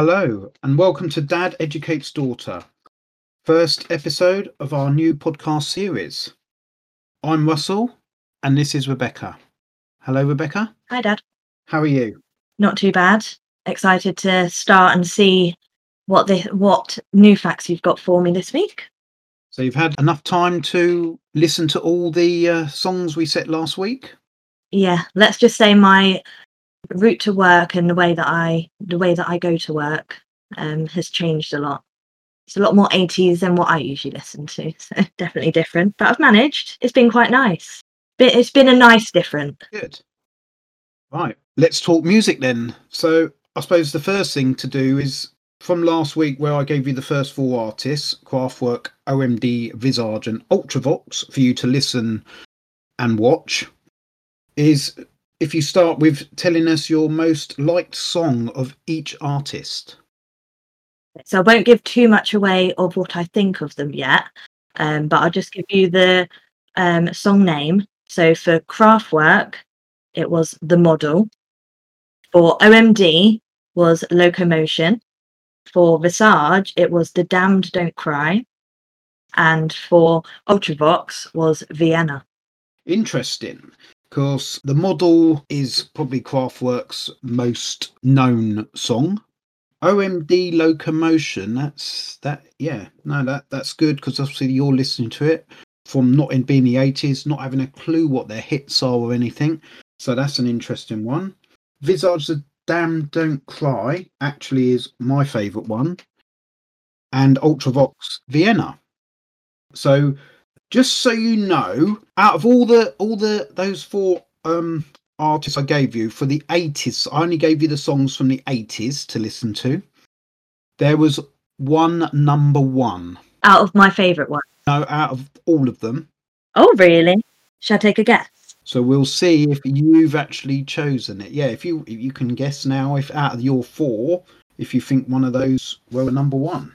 Hello, and welcome to Dad Educates Daughter, first episode of our new podcast series. I'm Russell, and this is Rebecca. Hello, Rebecca. Hi, Dad. How are you? Not too bad. Excited to start and see what the what new facts you've got for me this week. So, you've had enough time to listen to all the uh, songs we set last week? Yeah, let's just say my route to work and the way that I the way that I go to work um, has changed a lot. It's a lot more 80s than what I usually listen to, so definitely different. But I've managed. It's been quite nice. It's been a nice different. Good. Right, let's talk music then. So, I suppose the first thing to do is from last week, where I gave you the first four artists Kraftwerk, OMD, Visage, and Ultravox for you to listen and watch, is if you start with telling us your most liked song of each artist. So I won't give too much away of what I think of them yet, um, but I'll just give you the um, song name. So for Kraftwerk, it was The Model. For OMD was Locomotion. For Visage, it was The Damned Don't Cry. And for Ultravox was Vienna. Interesting because the model is probably Kraftwerk's most known song. OMD locomotion. That's that. Yeah, no, that that's good because obviously you're listening to it from not in being the 80s, not having a clue what their hits are or anything. So that's an interesting one. Visage the Damn Don't Cry actually is my favourite one, and Ultravox Vienna. So just so you know, out of all the all the those four um artists I gave you for the 80s, I only gave you the songs from the 80s to listen to. There was one number one. Out of my favourite one. No, out of all of them. Oh, really? Shall I take a guess? So we'll see if you've actually chosen it. Yeah, if you if you can guess now, if out of your four, if you think one of those were number one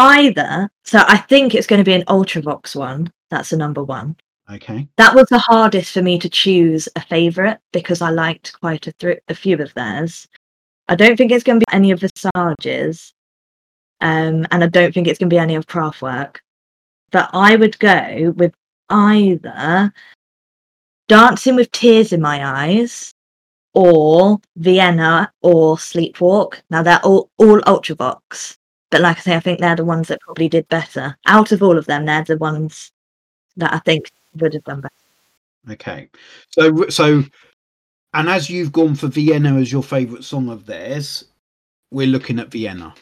either. So I think it's going to be an Ultravox one. That's the number one. Okay. That was the hardest for me to choose a favourite because I liked quite a, th- a few of theirs. I don't think it's going to be any of Visage's, um, and I don't think it's going to be any of Kraftwerk. But I would go with either Dancing with Tears in My Eyes or Vienna or Sleepwalk. Now they're all, all Ultravox. But like I say, I think they're the ones that probably did better. Out of all of them, they're the ones that I think would have done better. Okay. So so and as you've gone for Vienna as your favourite song of theirs, we're looking at Vienna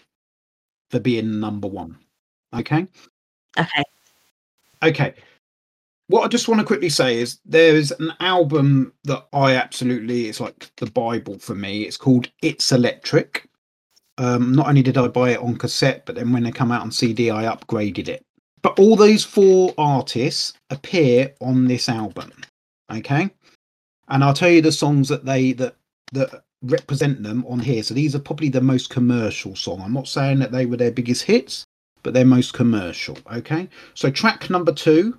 for being number one. Okay. Okay. Okay. What I just want to quickly say is there's an album that I absolutely it's like the Bible for me. It's called It's Electric um, not only did I buy it on cassette, but then when they come out on CD, I upgraded it. But all those four artists appear on this album. Okay, and I'll tell you the songs that they that that represent them on here. So these are probably the most commercial song. I'm not saying that they were their biggest hits, but they're most commercial. Okay, so track number two,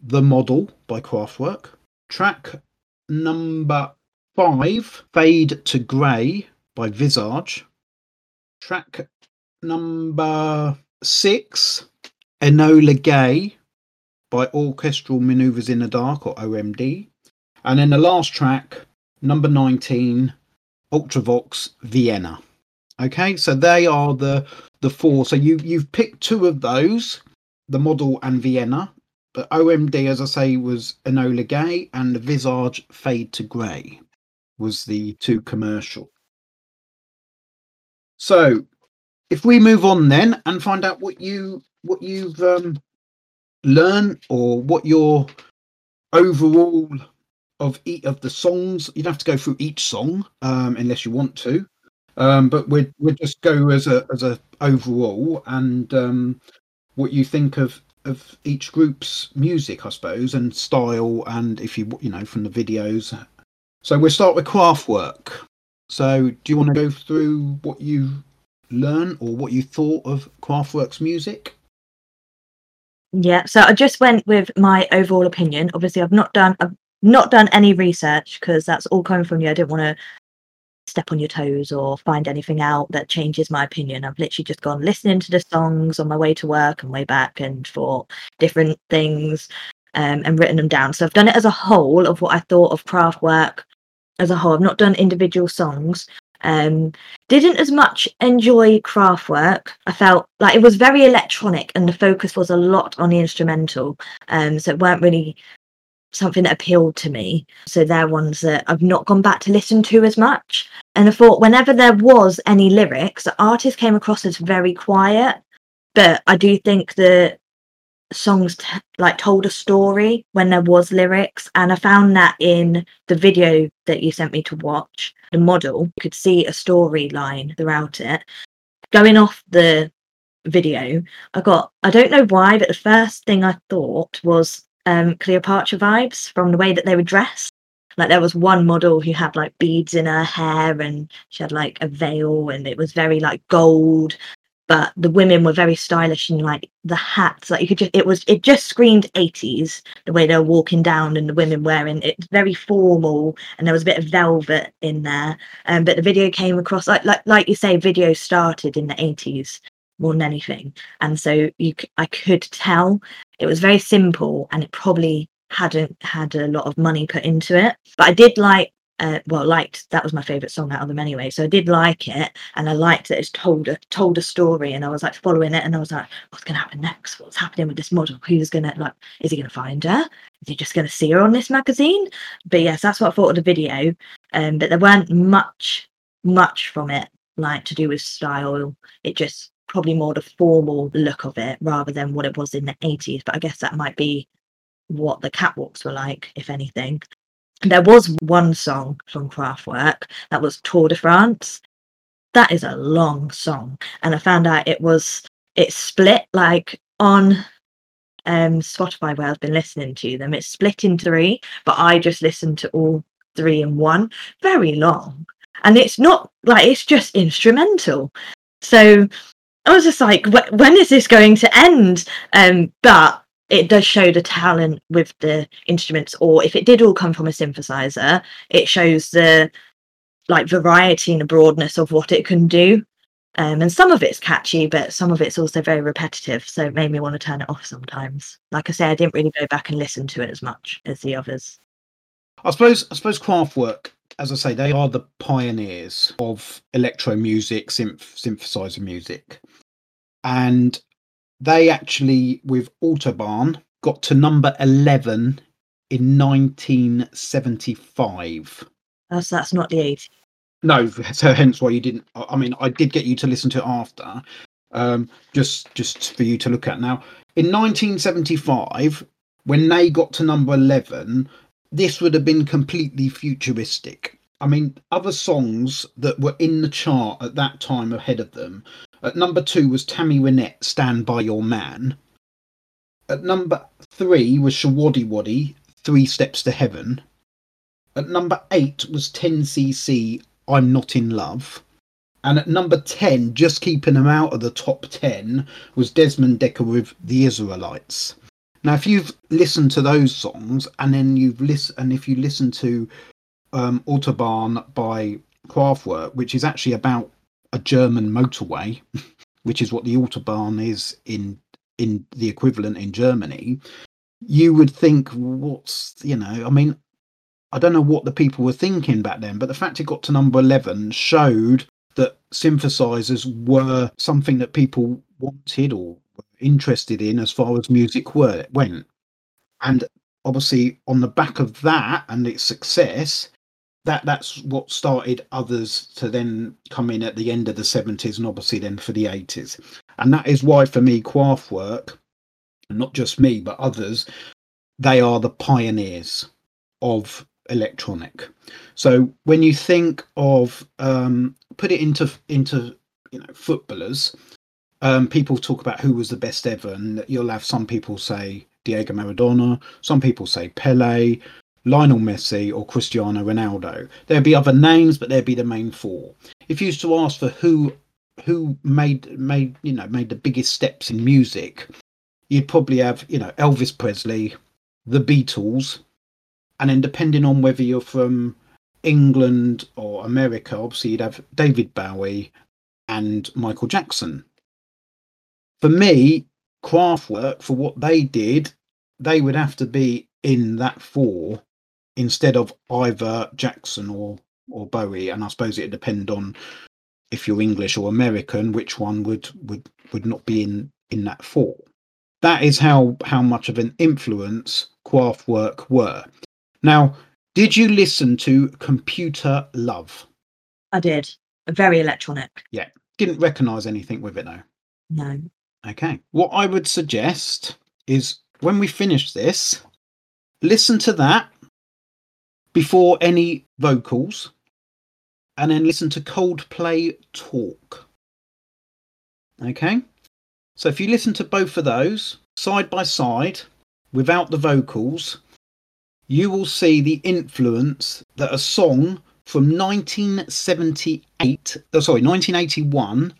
"The Model" by Kraftwerk. Track number five, "Fade to Grey" by Visage track number six, Enola Gay by Orchestral Maneuvers in the Dark or OMD. And then the last track, number 19, Ultravox Vienna. Okay, so they are the the four. So you you've picked two of those, the model and Vienna. But OMD, as I say, was Enola Gay and the Visage Fade to Grey was the two commercial. So, if we move on then and find out what you what you've um, learned or what your overall of each of the songs, you don't have to go through each song um, unless you want to. Um, but we'd we'd just go as a as a overall and um, what you think of of each group's music, I suppose, and style, and if you you know from the videos. So we'll start with Kraftwerk. So, do you want to go through what you learn or what you thought of Kraftwerk's music? Yeah, so I just went with my overall opinion. Obviously, I've not done I've not done any research because that's all coming from you. I didn't want to step on your toes or find anything out that changes my opinion. I've literally just gone listening to the songs on my way to work and way back and for different things um, and written them down. So I've done it as a whole of what I thought of Kraftwerk as a whole. I've not done individual songs. Um, didn't as much enjoy Kraftwerk. I felt like it was very electronic and the focus was a lot on the instrumental. Um, so it weren't really something that appealed to me. So they're ones that I've not gone back to listen to as much. And I thought whenever there was any lyrics, the artist came across as very quiet. But I do think that songs t- like told a story when there was lyrics and i found that in the video that you sent me to watch the model you could see a storyline throughout it. Going off the video i got i don't know why but the first thing i thought was um cleopatra vibes from the way that they were dressed. Like there was one model who had like beads in her hair and she had like a veil and it was very like gold but the women were very stylish and like the hats like you could just it was it just screamed 80s the way they were walking down and the women wearing it very formal and there was a bit of velvet in there. Um, but the video came across like like like you say video started in the 80s more than anything. And so you i could tell it was very simple and it probably hadn't had a lot of money put into it. But i did like uh, well liked that was my favorite song out of them anyway. So i did like it and i liked that it's told a told a story and i was like following it and i was like what's going to happen next? What's happening with this model? Who's going to like is he going to find her? Is he just going to see her on this magazine? But yes that's what i thought of the video um but there weren't much much from it like to do with style. It just probably more the formal look of it rather than what it was in the 80s but i guess that might be what the catwalks were like if anything there was one song from Kraftwerk that was Tour de France. That is a long song, and I found out it was it split like on um Spotify where I've been listening to them. It's split in three, but I just listened to all three in one. Very long, and it's not like it's just instrumental. So I was just like, when is this going to end? Um, but it does show the talent with the instruments or if it did all come from a synthesizer it shows the like variety and the broadness of what it can do. Um, and some of it's catchy but some of it's also very repetitive so it made me want to turn it off sometimes. Like i say i didn't really go back and listen to it as much as the others. I suppose i suppose Kraftwerk as i say they are the pioneers of electro music synth synthesizer music. And they actually, with Autobahn, got to number 11 in 1975. Oh, so that's not the 80s. No, so hence why you didn't. I mean, I did get you to listen to it after, um, just just for you to look at. Now, in 1975, when they got to number 11, this would have been completely futuristic. I mean, other songs that were in the chart at that time ahead of them at number two was Tammy Wynette, Stand By Your Man. At number three was Showaddywaddy, Three Steps to Heaven. At number eight was 10cc, I'm Not in Love. And at number 10, just keeping them out of the top 10, was Desmond Dekker with The Israelites. Now, if you've listened to those songs and then you've listened, and if you listen to um, Autobahn by Kraftwerk, which is actually about a German motorway, which is what the autobahn is in in the equivalent in Germany, you would think, what's you know, I mean, I don't know what the people were thinking back then, but the fact it got to number eleven showed that synthesizers were something that people wanted or were interested in as far as music were, went. And obviously, on the back of that and its success, that that's what started others to then come in at the end of the 70s and obviously then for the 80s and that is why for me Kraftwerk and not just me but others they are the pioneers of electronic. So when you think of um, put it into into you know footballers um, people talk about who was the best ever and you'll have some people say Diego Maradona some people say Pele Lionel Messi or Cristiano Ronaldo. There'd be other names, but there'd be the main four. If you used to ask for who who made made you know made the biggest steps in music, you'd probably have you know Elvis Presley, the Beatles, and then depending on whether you're from England or America, obviously you'd have David Bowie and Michael Jackson. For me, Kraftwerk for what they did, they would have to be in that four instead of either Jackson or or Bowie. And I suppose it'd depend on if you're English or American, which one would would would not be in in that four. That is how how much of an influence Kraftwerk were. Now, did you listen to Computer Love? I did. Very electronic. Yeah. Didn't recognise anything with it though. No. Okay. What I would suggest is when we finish this, listen to that before any vocals and then listen to Coldplay Talk. Okay? So if you listen to both of those side by side without the vocals, you will see the influence that a song from 1978, oh, sorry, 1981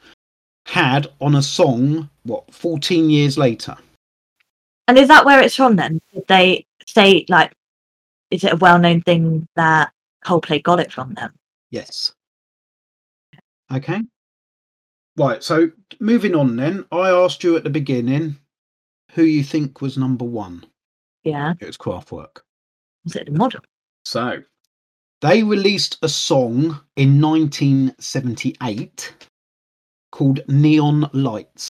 had on a song, what, 14 years later. And is that where it's from then? Did they say, like, is it a well known thing that Coldplay got it from them? Yes. Okay. Right. So moving on then, I asked you at the beginning who you think was number one. Yeah. It was Kraftwerk. Was it the model? So they released a song in 1978 called Neon Lights.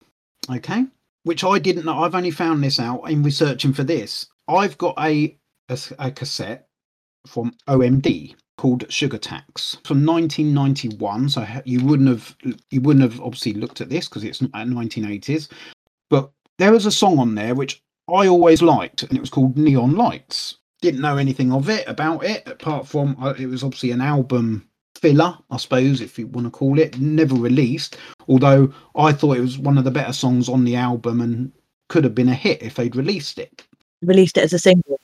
Okay. Which I didn't know. I've only found this out in researching for this. I've got a, a, a cassette from OMD called Sugar Tax from 1991. So you wouldn't have you wouldn't have obviously looked at this because it's not 1980s. But there was a song on there which I always liked, and it was called Neon Lights. Didn't know anything of it about it apart from uh, it was obviously an album filler, I suppose, if you want to call it. Never released, although I thought it was one of the better songs on the album and could have been a hit if they'd released it. Released it as a single.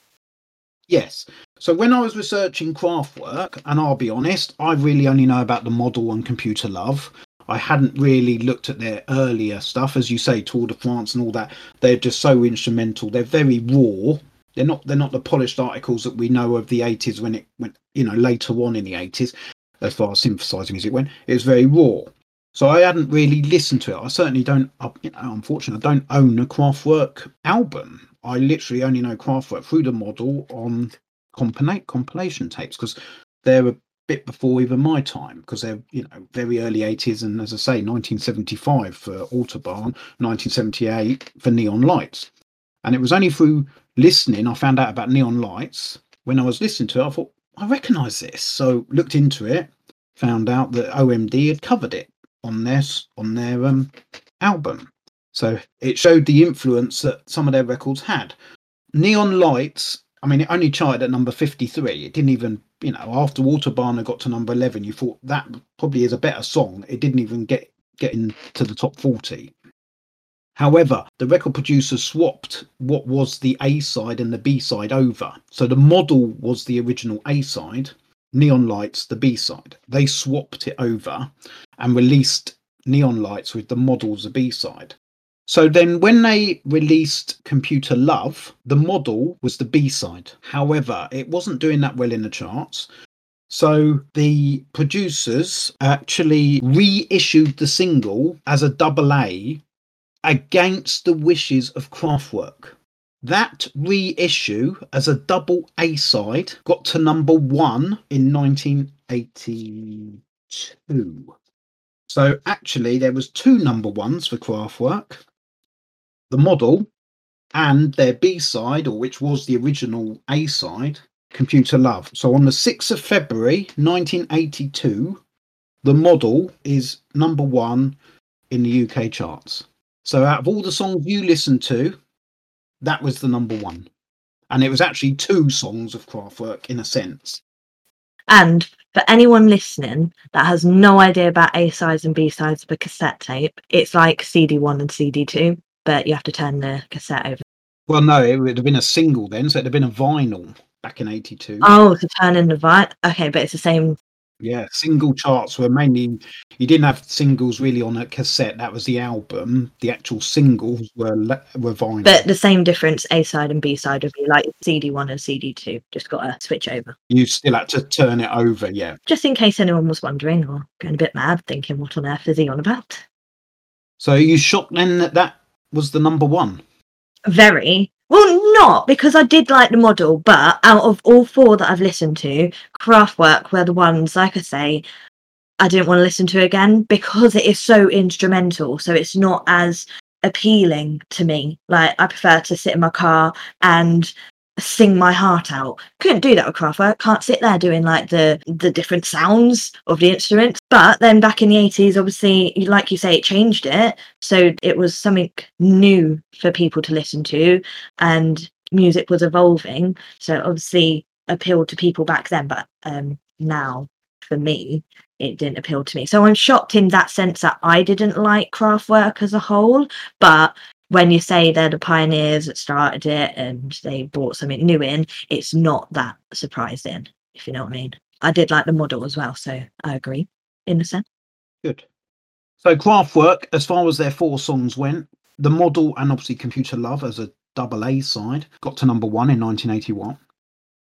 Yes. So when I was researching Kraftwerk, and I'll be honest, I really only know about the model and computer love. I hadn't really looked at their earlier stuff, as you say, Tour de France and all that. They're just so instrumental. They're very raw. They're not. They're not the polished articles that we know of the '80s when it went. You know, later on in the '80s, as far as synthesizing music went, it was very raw. So I hadn't really listened to it. I certainly don't. You know, unfortunately, I don't own a Kraftwerk album. I literally only know Kraftwerk through the model on compilate compilation tapes because they're a bit before even my time because they're you know very early 80s and as I say 1975 for Autobahn, 1978 for Neon Lights, and it was only through listening I found out about Neon Lights. When I was listening to it, I thought I recognise this, so looked into it, found out that OMD had covered it on their on their um, album. So it showed the influence that some of their records had. Neon Lights, I mean, it only charted at number 53. It didn't even, you know, after Autobahn got to number 11, you thought that probably is a better song. It didn't even get, get into the top 40. However, the record producers swapped what was the A side and the B side over. So the model was the original A side, Neon Lights, the B side. They swapped it over and released Neon Lights with the models, the B side. So then, when they released Computer Love, the model was the B side. However, it wasn't doing that well in the charts. So the producers actually reissued the single as a double A against the wishes of Kraftwerk. That reissue as a double A side got to number one in 1982. So actually, there was two number ones for Kraftwerk the model and their B side, or which was the original A side, Computer Love. So on the 6th of February 1982, the model is number one in the UK charts. So out of all the songs you listened to, that was the number one. And it was actually two songs of Kraftwerk in a sense. And for anyone listening that has no idea about A sides and B sides of a cassette tape, it's like CD1 and CD2 but you have to turn the cassette over. Well, no, it would have been a single then, so it'd have been a vinyl back in '82. Oh, to turn in the vinyl. Okay, but it's the same Yeah, single charts were mainly you didn't have singles really on a cassette. That was the album. The actual singles were were vinyl. But the same difference, A side and B side would be like CD one and CD two. Just got to switch over. you still had to turn it over. Yeah. Just in case anyone was wondering or going a bit mad, thinking, what on earth is he on about? So you shocked then that that was the number one? Very. Well, not because I did like the model, but out of all four that I've listened to, Kraftwerk were the ones, like I say, I didn't want to listen to again because it is so instrumental. So it's not as appealing to me. Like I prefer to sit in my car and sing my heart out. Couldn't do that with Kraftwerk. Can't sit there doing like the the different sounds of the instruments. But then back in the eighties, obviously, like you say, it changed it. So it was something new for people to listen to, and music was evolving. So obviously appealed to people back then, but um now for me it didn't appeal to me. So I'm shocked in that sense that I didn't like Kraftwerk as a whole, but when you say they're the pioneers that started it and they brought something new in, it's not that surprising, if you know what I mean. I did like the model as well, so I agree in a sense. Good. So Kraftwerk, as far as their four songs went, the model and obviously Computer Love as a double A side got to number one in 1981.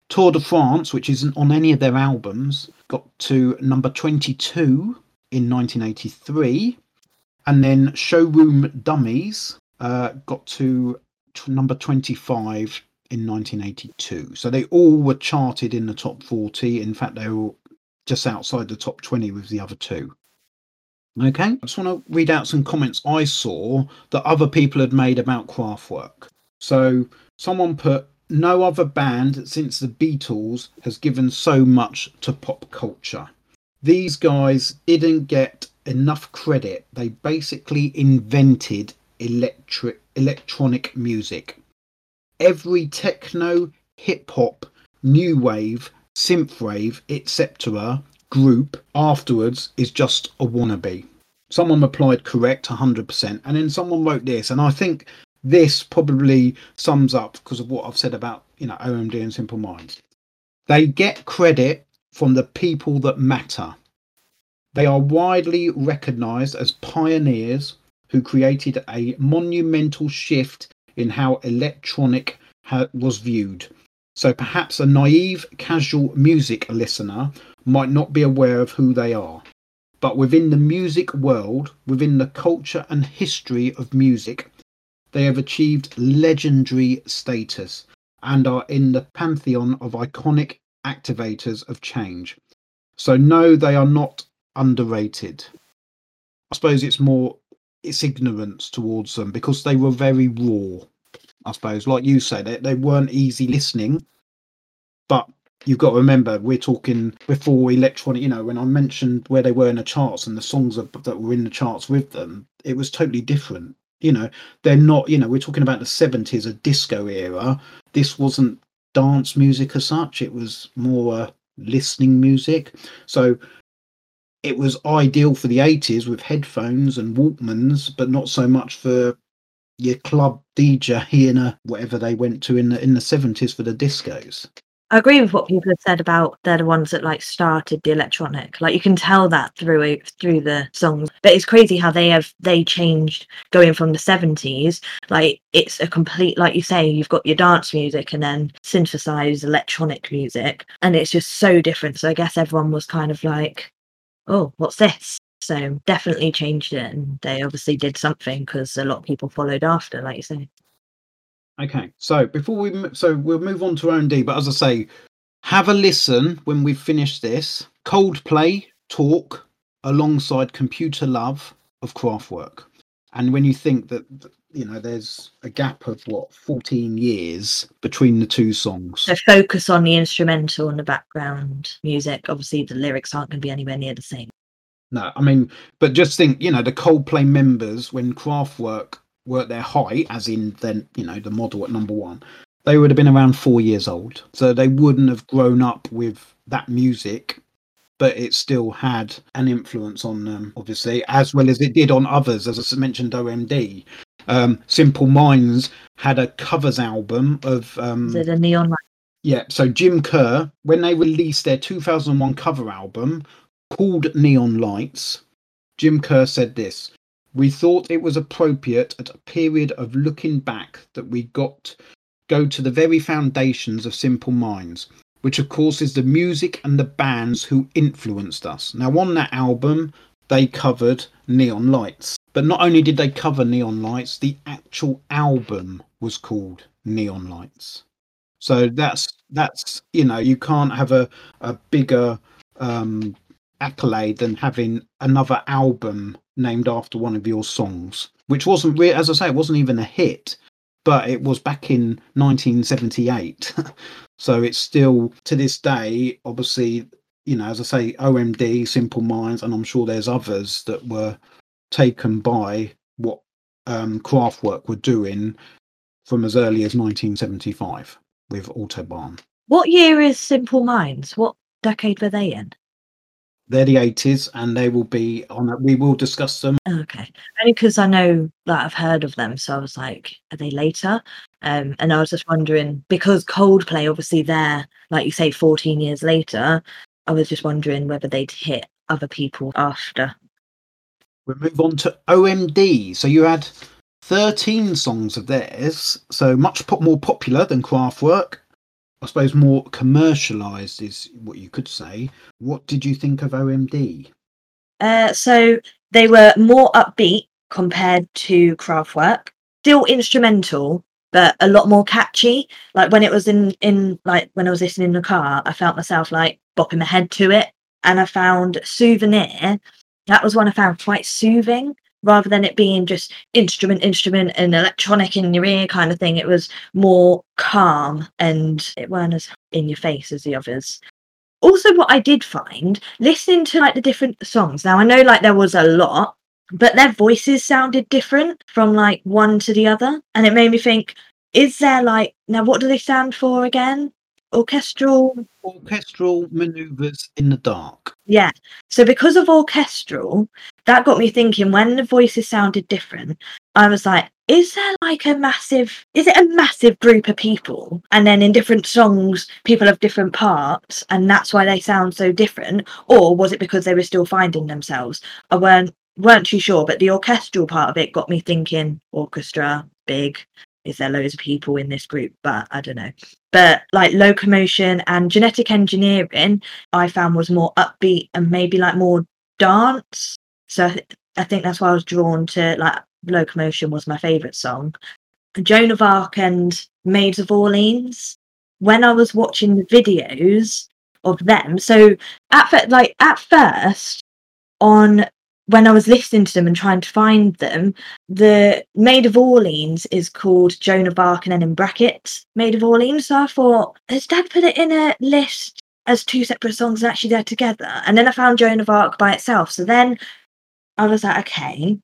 Tour de France, which isn't on any of their albums, got to number 22 in 1983. And then Showroom Dummies uh, got to t- number 25 in 1982. So they all were charted in the top 40. In fact, they were just outside the top 20 with the other two. Okay, I just want to read out some comments I saw that other people had made about Kraftwerk. So someone put, no other band since the Beatles has given so much to pop culture. These guys didn't get enough credit. They basically invented electric electronic music. Every techno, hip hop, new wave, synthwave, etc. group afterwards is just a wannabe. Someone replied correct 100%, and then someone wrote this, and I think this probably sums up because of what I've said about you know OMD and Simple Minds. They get credit from the people that matter. They are widely recognized as pioneers who created a monumental shift in how electronic ha- was viewed. So perhaps a naive, casual music listener might not be aware of who they are. But within the music world, within the culture and history of music, they have achieved legendary status and are in the pantheon of iconic activators of change. So, no, they are not underrated. I suppose it's more it's ignorance towards them because they were very raw. I suppose, like you said, they, they weren't easy listening, but you've got to remember we're talking before electronic. You know, when I mentioned where they were in the charts and the songs that, were in the charts with them, it was totally different. You know, they're not. You know, we're talking about the seventies, a disco era. This wasn't dance music as such. It was more uh, listening music. So it was ideal for the 80s with headphones and Walkmans, but not so much for your club DJ in a whatever they went to in the in the 70s for the discos. I agree with what people have said about they're the ones that like started the electronic. Like you can tell that through through the songs. But it's crazy how they have they changed going from the seventies. Like it's a complete like you say, you've got your dance music and then synthesized electronic music. And it's just so different. So I guess everyone was kind of like, Oh, what's this? So definitely changed it and they obviously did something because a lot of people followed after, like you say. Okay, so before we so we'll move on to OMD, but as I say, have a listen when we've finished this. Coldplay talk alongside Computer Love of Kraftwerk, and when you think that you know there's a gap of what 14 years between the two songs. So focus on the instrumental and the background music. Obviously the lyrics aren't going to be anywhere near the same. No, I mean, but just think, you know, the Coldplay members when Kraftwerk were at their height, as in then, you know, the model at number one, they would have been around four years old. So they wouldn't have grown up with that music, but it still had an influence on them, obviously, as well as it did on others, as I mentioned, OMD. Um, Simple Minds had a covers album of um, Is it a neon light? yeah, so Jim Kerr, when they released their 2001 cover album called Neon Lights, Jim Kerr said this We thought it was appropriate at a period of looking back that we got go to the very foundations of Simple Minds, which of course is the music and the bands who influenced us. Now, on that album, they covered Neon Lights. But not only did they cover Neon Lights, the actual album was called Neon Lights. So that's that's you know you can't have a a bigger um, accolade than having another album named after one of your songs, which wasn't re- as I say, it wasn't even a hit, but it was back in 1978. so it's still to this day, obviously, you know, as I say, OMD, Simple Minds, and I'm sure there's others that were taken by what um, Kraftwerk were doing from as early as 1975 with Autobahn. What year is Simple Minds? What decade were they in? They're the 80s and they will be on that We will discuss them. Okay. Only because I know that I've heard of them. So I was like, are they later? Um, and I was just wondering because Coldplay, obviously, they're, like you say, 14 years later. I was just wondering whether they'd hit other people after. We'll move on to OMD. So you had 13 songs of theirs. So much more popular than Kraftwerk. I suppose more commercialized is what you could say. What did you think of OMD? Uh, so they were more upbeat compared to Kraftwerk. Still instrumental, but a lot more catchy. Like when it was in in like when I was listening in the car, I felt myself like bopping my head to it. And I found Souvenir. That was one I found quite soothing rather than it being just instrument, instrument, and electronic in your ear kind of thing. It was more calm and it weren't as in your face as the others. Also, what I did find listening to like the different songs. Now I know like there was a lot, but their voices sounded different from like one to the other, and it made me think: Is there like now what do they stand for again? Orchestral orchestral maneuvers in the dark. Yeah. So because of orchestral, that got me thinking when the voices sounded different, I was like, is there like a massive is it a massive group of people? And then in different songs people have different parts and that's why they sound so different. Or was it because they were still finding themselves? I weren't weren't too sure but the orchestral part of it got me thinking orchestra big. Is there loads of people in this group? But i don't know. But like locomotion and genetic engineering i found was more upbeat and maybe like more dance so i think that's why i was drawn to like locomotion was my favorite song joan of arc and maids of orleans when i was watching the videos of them so at fir- like at first on when I was listening to them and trying to find them, the Maid of Orleans is called Joan of Arc and then in brackets Maid of Orleans. So I thought, has Dad put it in a list as two separate songs and actually they're together? And then I found Joan of Arc by itself. So then I was like, okay,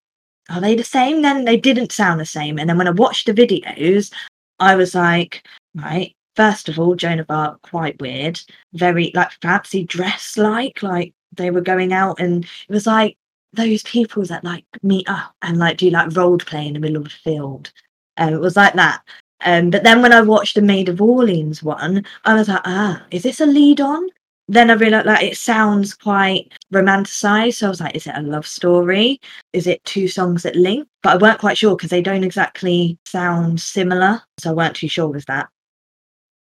are they the same? Then they didn't sound the same. And then when I watched the videos, I was like, right, first of all, Joan of Arc, quite weird, very like fancy dress like, like they were going out and it was like those people that like meet up and like do like role play in the middle of the field. Um, it was like that. Um, but then when I watched the Maid of Orleans one, I was like, ah, is this a lead on? Then I realized like it sounds quite romanticized. So I was like, is it a love story? Is it two songs that link? But I weren't quite sure because they don't exactly sound similar. So I weren't too sure with that.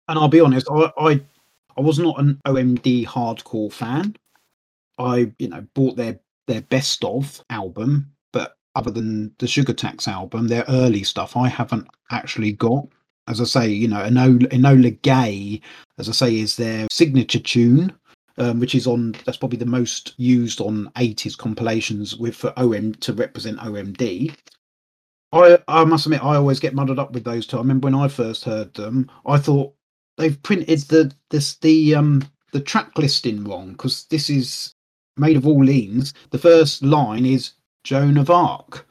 And I'll be honest, I I, I was not an OMD hardcore fan. I, you know, bought their their best of album, but other than the Sugar Tax album, their early stuff I haven't actually got. As I say, you know, Enola, Enola Gay, as I say, is their signature tune, um, which is on that's probably the most used on 80s compilations with for OM to represent OMD. I I must admit I always get muddled up with those two. I remember when I first heard them, I thought they've printed the this the um the track listing wrong because this is made of all Orleans, the first line is Joan of Arc.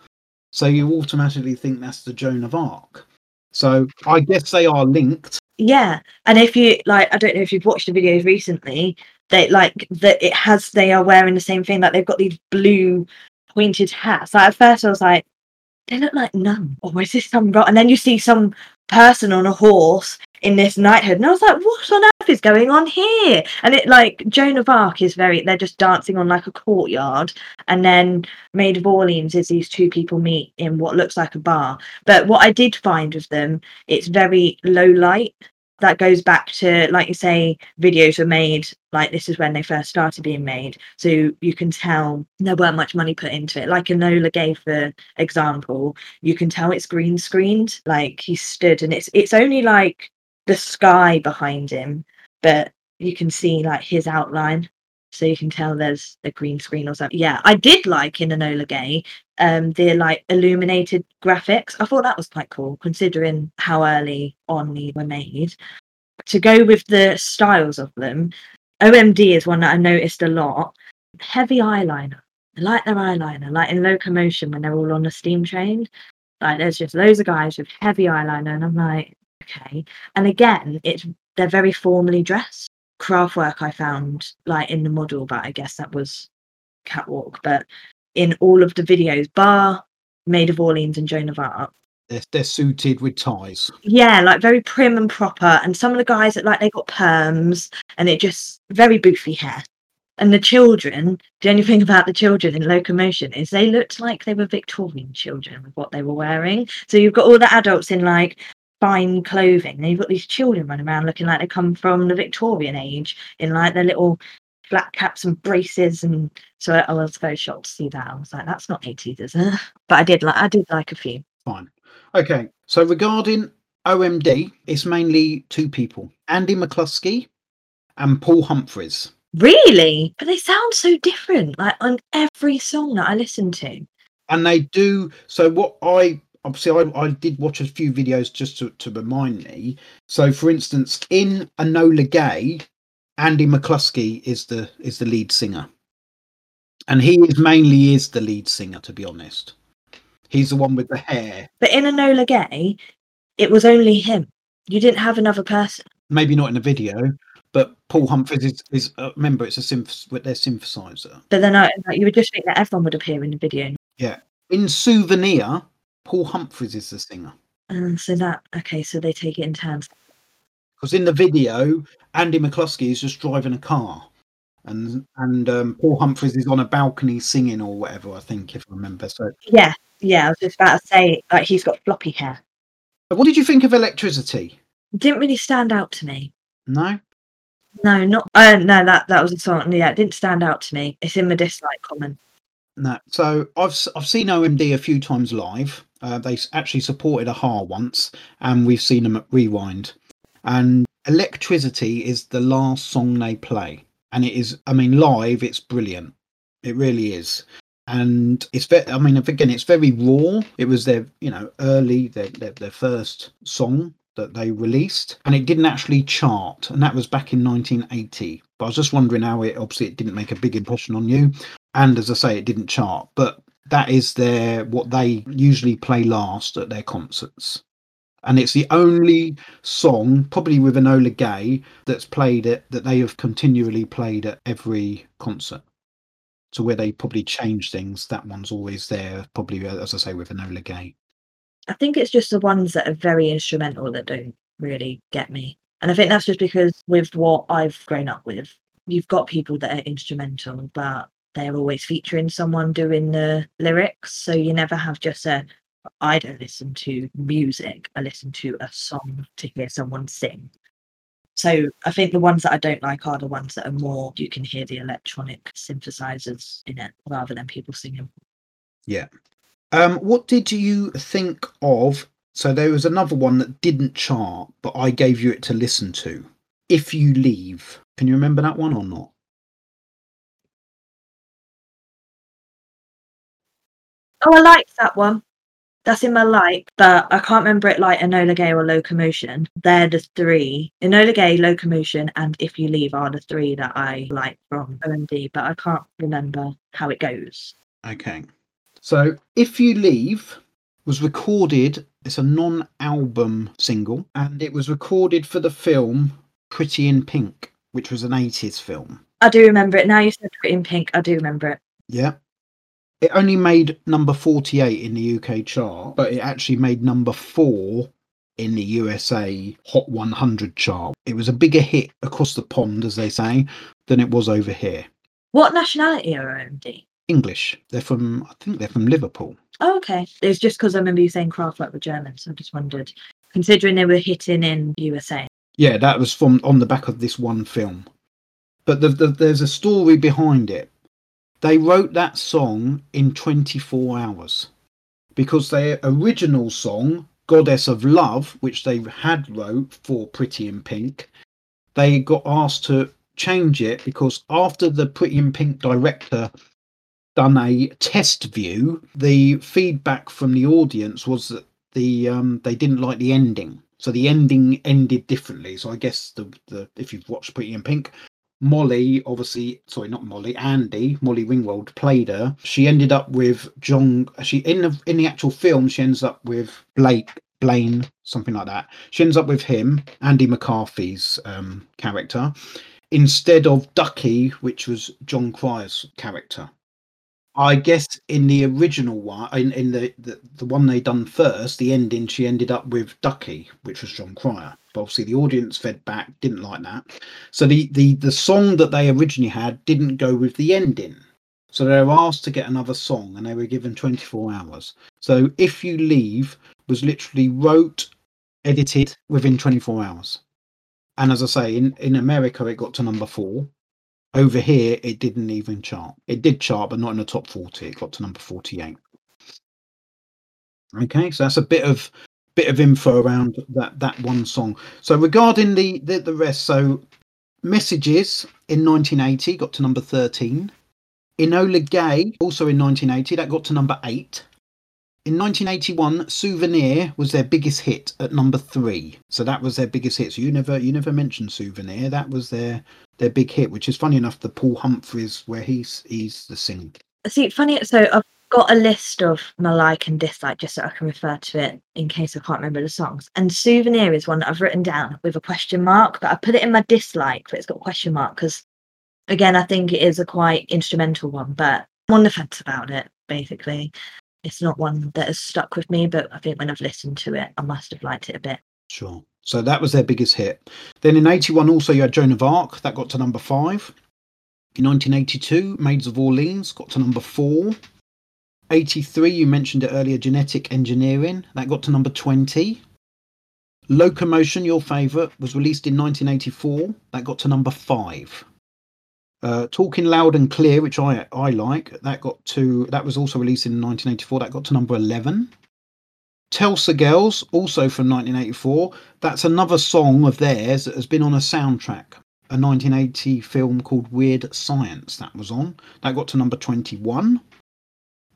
So you automatically think that's the Joan of Arc. So I guess they are linked. Yeah. And if you like, I don't know if you've watched the videos recently, they like that it has they are wearing the same thing, like they've got these blue pointed hats. Like at first I was like, they look like none. Or is this some ro-? and then you see some person on a horse in this knighthood. And I was like, what on earth is going on here? And it like Joan of Arc is very they're just dancing on like a courtyard. And then Maid of Orleans is these two people meet in what looks like a bar. But what I did find with them, it's very low light that goes back to like you say videos were made like this is when they first started being made so you can tell there weren't much money put into it like enola gay for example you can tell it's green screened like he stood and it's it's only like the sky behind him but you can see like his outline. So you can tell there's a green screen or something. Yeah i did like in enola gay um the like illuminated graphics. I thought that was quite cool considering how early on they were made. To go with the styles of them omd is one that i noticed a lot. Heavy eyeliner i like their eyeliner like in locomotion when they're all on the steam train. Like there's just loads of guys with heavy eyeliner and i'm like okay and again it's they're very formally dressed Kraftwerk i found like in the model but i guess that was catwalk but in all of the videos, bar Maid of Orleans and Joan of Arc. They're, they're suited with ties. Yeah, like very prim and proper. And some of the guys that like they got perms and it just very boofy hair. And the children, the only thing about the children in locomotion is they looked like they were Victorian children with what they were wearing. So you've got all the adults in like fine clothing, and you've got these children running around looking like they come from the Victorian age in like their little flat caps and braces and so I, was very shocked to see that. I was like, that's not 80s, is it? But I did like I did like a few. Fine. Okay. So regarding OMD, it's mainly two people. Andy McCluskey and Paul Humphreys. Really? But they sound so different, like on every song that I listen to. And they do so what I obviously I, I did watch a few videos just to, to remind me. So for instance, in Enola Gay, Andy McCluskey is the is the lead singer, and he is mainly is the lead singer. To be honest, he's the one with the hair. But in Enola Gay, it was only him. You didn't have another person. Maybe not in the video, but Paul Humphreys is, is uh, remember it's a synth with their synthesizer. But then I, you would just think that everyone would appear in the video. Yeah, in Souvenir, Paul Humphreys is the singer. And um, so that okay, so they take it in turns. Because in the video, Andy McCluskey is just driving a car, and and um, Paul Humphreys is on a balcony singing or whatever. I think, if I remember. So yeah, yeah. I was just about to say, like, he's got floppy hair. What did you think of Electricity? It didn't really stand out to me. No. No, not. Uh, no, that that was a song. Yeah, it didn't stand out to me. It's in my dislike comment. No. So I've I've seen OMD a few times live. Uh, they actually supported a-ha once, and we've seen them at Rewind. And Electricity is the last song they play, and it is. I mean, live, it's brilliant. It really is, and it's very. I mean, again, it's very raw. It was their, you know, early their their, their first song that they released, and it didn't actually chart, and that was back in 1980. But I was just wondering how it. Obviously, it didn't make a big impression on you, and as I say, it didn't chart, but that is their what they usually play last at their concerts and it's the only song, probably with Enola Gay, that's played it that they have continually played at every concert. to where they probably change things, that one's always there. Probably, as I say, with Enola Gay. I think it's just the ones that are very instrumental that don't really get me, and I think that's just because with what I've grown up with, you've got people that are instrumental, but they're always featuring someone doing the lyrics, so you never have just a I don't listen to music. I listen to a song to hear someone sing. So I think the ones that I don't like are the ones that are more you can hear the electronic synthesizers in it rather than people singing. Yeah. Um, what did you think of? So there was another one that didn't chart, but I gave you it to listen to. If you leave, can you remember that one or not? Oh, I liked that one. That's in my like, but I can't remember it like Enola Gay or Locomotion. They're the three. Enola Gay, Locomotion, and If You Leave are the three that I like from OMD, but I can't remember how it goes. Okay. So If You Leave was recorded, it's a non album single, and it was recorded for the film Pretty in Pink, which was an 80s film. I do remember it. Now you said Pretty in Pink, I do remember it. Yeah. It only made number 48 in the UK chart, but it actually made number four in the USA Hot 100 chart. It was a bigger hit across the pond, as they say, than it was over here. What nationality are OMD? English. They're from, I think they're from Liverpool. Oh, okay. It's just because I remember you saying Kraftwerk were German, so I just wondered, considering they were hitting in USA. Yeah, that was from on the back of this one film. But the, the, there's a story behind it. They wrote that song in 24 hours because their original song, Goddess of Love, which they had wrote for Pretty in Pink, they got asked to change it because after the Pretty in Pink director done a test view, the feedback from the audience was that the um, they didn't like the ending. So the ending ended differently. So I guess the, the if you've watched Pretty in Pink, Molly, obviously, sorry, not Molly, Andy, Molly Ringwald played her. She ended up with John. She in the in the actual film, she ends up with Blake Blaine, something like that. She ends up with him, Andy McCarthy's um, character, instead of Ducky, which was Jon Cryer's character. I guess in the original one, in, in the, the the one they done first, the ending, she ended up with Ducky, which was Jon Cryer. But obviously, the audience fed back, didn't like that. So the the the song that they originally had didn't go with the ending. So they were asked to get another song, and they were given 24 hours. So if you leave was literally wrote, edited within 24 hours. And as I say, in in America, it got to number four over here, it didn't even chart. It did chart, but not in the top 40. It got to number 48. Okay, so that's a bit of bit of info around that that one song. So regarding the the, the rest, so messages in 1980 got to number 13. Enola Gay also in 1980 that got to number eight. In 1981, Souvenir was their biggest hit at number three. So that was their biggest hit. So you never you never mentioned Souvenir. That was their their big hit, which is funny enough the Paul Humphreys where he's he's the singer. See, funny. So I've got a list of my like and dislike just so I can refer to it in case I can't remember the songs. And Souvenir is one that I've written down with a question mark, but I put it in my dislike, but it's got a question mark because, again, I think it is a quite instrumental one, but I'm on the fence about it, basically. It's not one that has stuck with me, but I think when I've listened to it, I must have liked it a bit. Sure. So that was their biggest hit. Then in 81, also you had Joan of Arc, that got to number five. In 1982, Maids of Orleans got to number four. 83, you mentioned it earlier, Genetic Engineering, that got to number 20. Locomotion, your favourite, was released in 1984, that got to number five. Uh, Talking Loud and Clear, which I I like, that got to that was also released in 1984. That got to number 11. Tesla Girls, also from 1984. That's another song of theirs that has been on a soundtrack. A 1980 film called Weird Science that was on. That got to number 21.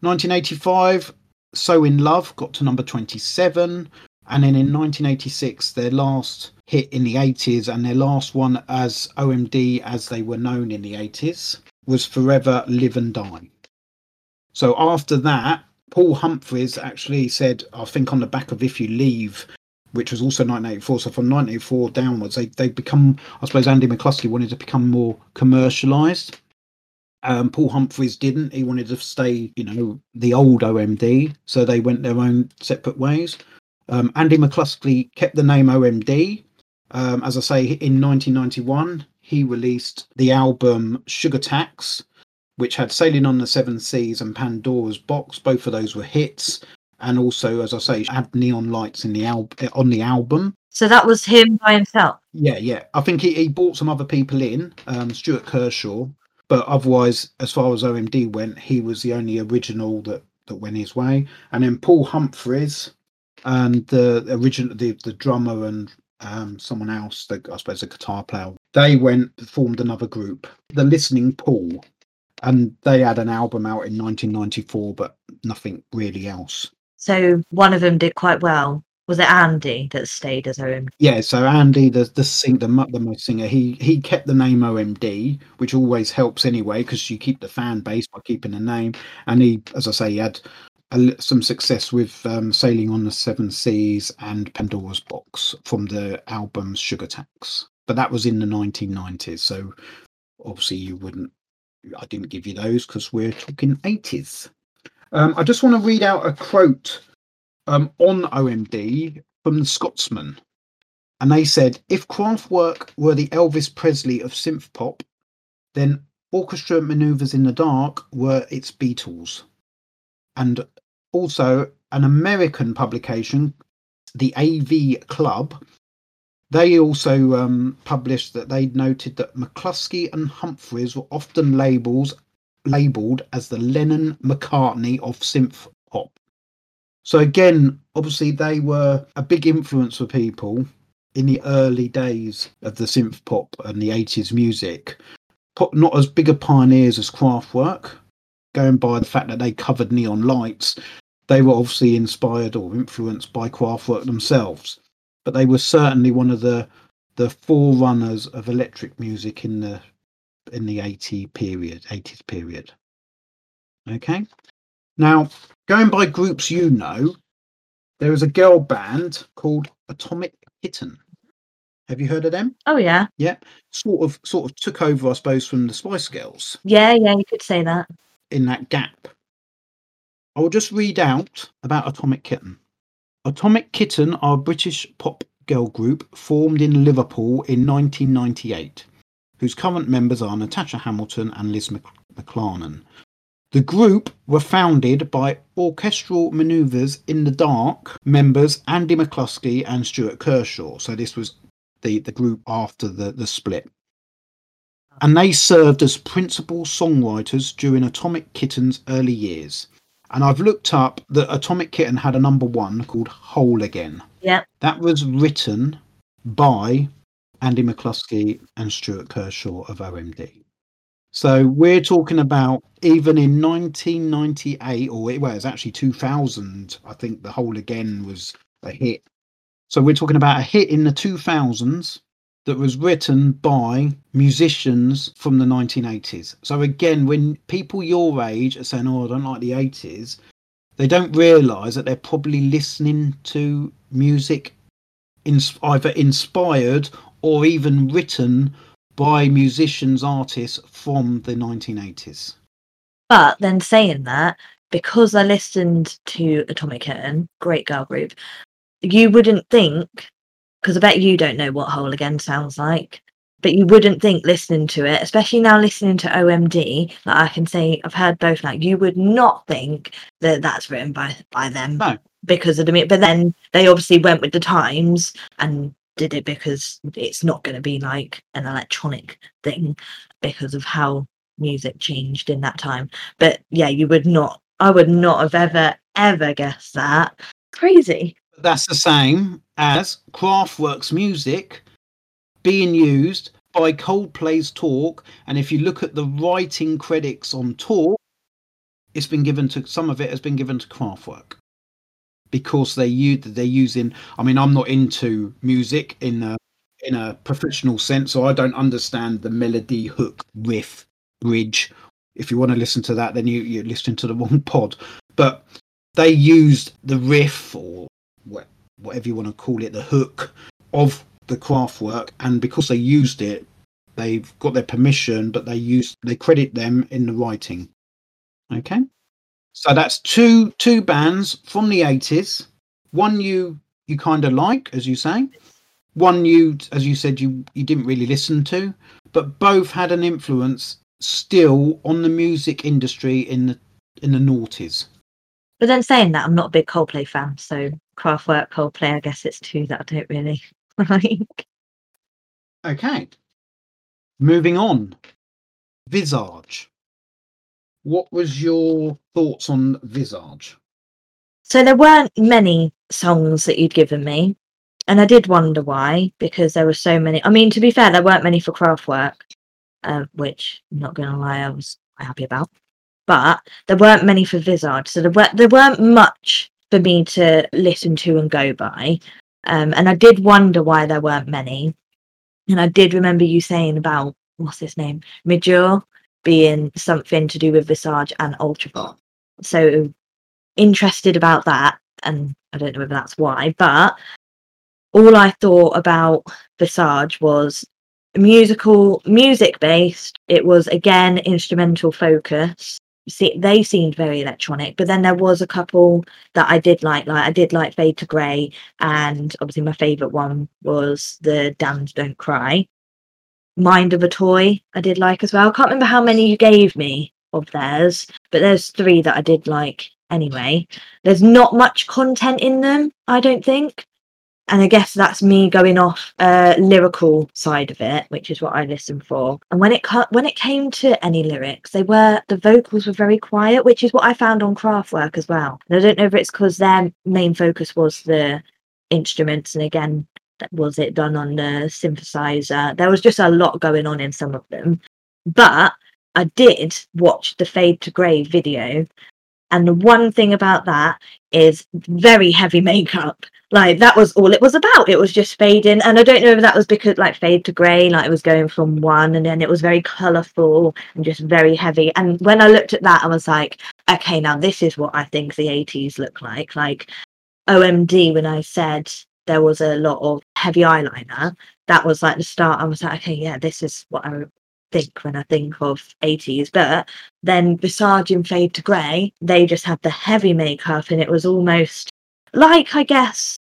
1985, So in Love got to number 27. And then in 1986, their last hit in the 80s and their last one as OMD as they were known in the 80s was Forever Live and Die. So after that, Paul Humphreys actually said, I think on the back of If You Leave, which was also 1984. So from 1984 downwards, they they become. I suppose Andy McCluskey wanted to become more commercialised. Um, Paul Humphreys didn't. He wanted to stay, you know, the old OMD. So they went their own separate ways. Um, Andy McCluskey kept the name OMD. Um, as I say, in 1991, he released the album Sugar Tax, which had Sailing on the Seven Seas and Pandora's Box. Both of those were hits. And also, as I say, had neon lights in the al- on the album. So that was him by himself. Yeah, yeah. I think he, he brought some other people in, um, Stuart Kershaw, but otherwise, as far as OMD went, he was the only original that that went his way. And then Paul Humphreys and the original the, the drummer and um, someone else, the, I suppose a guitar player, they went formed another group, the Listening Pool, and they had an album out in 1994, but nothing really else. So one of them did quite well. Was it Andy that stayed as OMD? Yeah, so Andy, the the sing the mu- the most singer, he he kept the name OMD, which always helps anyway because you keep the fan base by keeping the name. And he, as I say, he had a some success with um, Sailing on the Seven Seas and Pandora's Box from the album Sugar Tax. But that was in the 1990s, so obviously you wouldn't. I didn't give you those because we're talking 80s. Um, I just want to read out a quote um, on OMD from the Scotsman, and they said if Kraftwerk were the Elvis Presley of synth pop, then Orchestra Maneuvers in the Dark were its Beatles. And also an American publication, the AV Club, they also um, published that they noted that McCluskey and Humphreys were often labels labeled as the Lennon McCartney of synth pop. So again, obviously they were a big influence for people in the early days of the synth pop and the 80s music. Not as big a pioneers as Kraftwerk, going by the fact that they covered neon lights. They were obviously inspired or influenced by Kraftwerk themselves, but they were certainly one of the the forerunners of electric music in the in the 80 period 80s period okay now going by groups you know there was a girl band called atomic kitten have you heard of them? Oh yeah. Yeah. Sort of sort of took over, I suppose, from the Spice Girls. Yeah, yeah, you could say that. In that gap. I will just read out about Atomic Kitten. Atomic Kitten are a British pop girl group formed in Liverpool in 1998, whose current members are Natasha Hamilton and Liz McClarnon. The group were founded by Orchestral Maneuvers in the Dark members Andy McCluskey and Stuart Kershaw. So this was the, the group after the, the split. And they served as principal songwriters during Atomic Kitten's early years. And I've looked up that Atomic Kitten had a number one called Whole Again. Yeah. That was written by Andy McCluskey and Stuart Kershaw of OMD. So we're talking about even in 1998, or it was actually 2000, I think the Whole Again was a hit. So we're talking about a hit in the 2000s that was written by musicians from the 1980s. So again, when people your age are saying, "Oh, I don't like the 80s," they don't realise that they're probably listening to music ins- either inspired or even written by musicians, artists from the 1980s. But then saying that, because I listened to Atomic Kitten, great girl group, you wouldn't think because I bet you don't know what Whole Again sounds like, but you wouldn't think listening to it, especially now listening to OMD, that I can say I've heard both now. You would not think that that's written by by them no. because of the but then they obviously went with the times and did it because it's not going to be like an electronic thing because of how music changed in that time. But yeah, you would not. I would not have ever ever guessed that. Crazy that's the same as Kraftwerk's music being used by Coldplay's Talk. And if you look at the writing credits on Talk, it's been given to some of it has been given to Kraftwerk because they use they're using. I mean, I'm not into music in a in a professional sense, so I don't understand the melody, hook, riff, bridge. If you want to listen to that, then you you're listening to the wrong pod. But they used the riff or whatever you want to call it, the hook of the Kraftwerk, and because they used it, they've got their permission, but they use they credit them in the writing. Okay, so that's two two bands from the eighties. One you you kind of like, as you say. One you, as you said, you you didn't really listen to, but both had an influence still on the music industry in the in the noughties. But then saying that, I'm not a big Coldplay fan, so Kraftwerk, Coldplay, I guess it's two that I don't really like. Okay. Moving on. Visage. What was your thoughts on Visage? So there weren't many songs that you'd given me. And I did wonder why, because there were so many. I mean, to be fair, there weren't many for Kraftwerk, uh, which I'm not going to lie, I was quite happy about but there weren't many for Visage, so there, were, there weren't much for me to listen to and go by. Um, and I did wonder why there weren't many. And I did remember you saying about what's his name, Midge Ure, being something to do with Visage and Ultravox. So interested about that, and I don't know whether that's why, but all I thought about Visage was musical, music based. It was again instrumental focus, see they seemed very electronic but then there was a couple that i did like like i did like fade to grey and obviously my favorite one was the damned don't cry. Mind of a toy i did like as well. I can't remember how many you gave me of theirs but there's three that i did like anyway. There's not much content in them i don't think and I guess that's me going off uh, lyrical side of it, which is what I listen for. And when it when it came to any lyrics, they were the vocals were very quiet, which is what I found on Kraftwerk as well. And I don't know if it's because their main focus was the instruments, and again, was it done on the synthesizer? There was just a lot going on in some of them, but I did watch the Fade to Grey video, and the one thing about that is very heavy makeup. Like that was all it was about. It was just fading. And I don't know if that was because like fade to grey, like it was going from one and then it was very colourful and just very heavy. And when I looked at that, I was like, okay, now this is what I think the 80s look like. Like OMD, when I said there was a lot of heavy eyeliner, that was like the start. I was like, okay, yeah, this is what I think when I think of 80s. But then Visage and Fade to Grey, they just had the heavy makeup and it was almost like, I guess,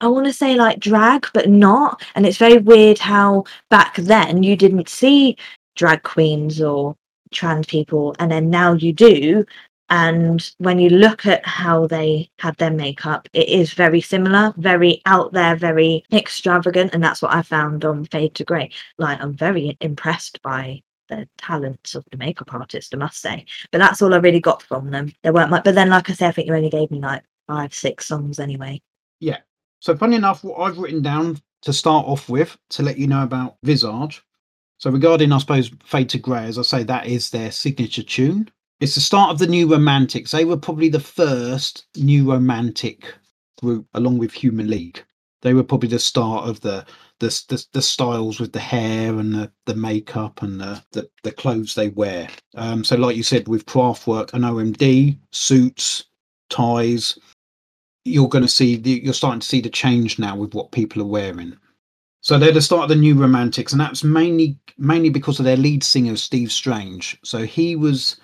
I want to say like drag, but not. And it's very weird how back then you didn't see drag queens or trans people, and then now you do. And when you look at how they had their makeup, it is very similar, very out there, very extravagant. And that's what I found on Fade to Grey. Like, I'm very impressed by the talents of the makeup artist, I must say. But that's all I really got from them. There weren't much, but then, like I said, I think you only gave me like five, six songs anyway. Yeah. So, funny enough, what I've written down to start off with to let you know about Visage. So, regarding, I suppose, Fade to Grey, as I say, that is their signature tune. It's the start of the New Romantics. They were probably the first New Romantic group, along with Human League. They were probably the start of the the the, the styles with the hair and the, the makeup and the, the, the clothes they wear. Um, so, like you said, with Kraftwerk and OMD, suits, ties, you're going to see the, you're starting to see the change now with what people are wearing. So they're the start of the new romantics, and that's mainly mainly because of their lead singer Steve Strange. So he was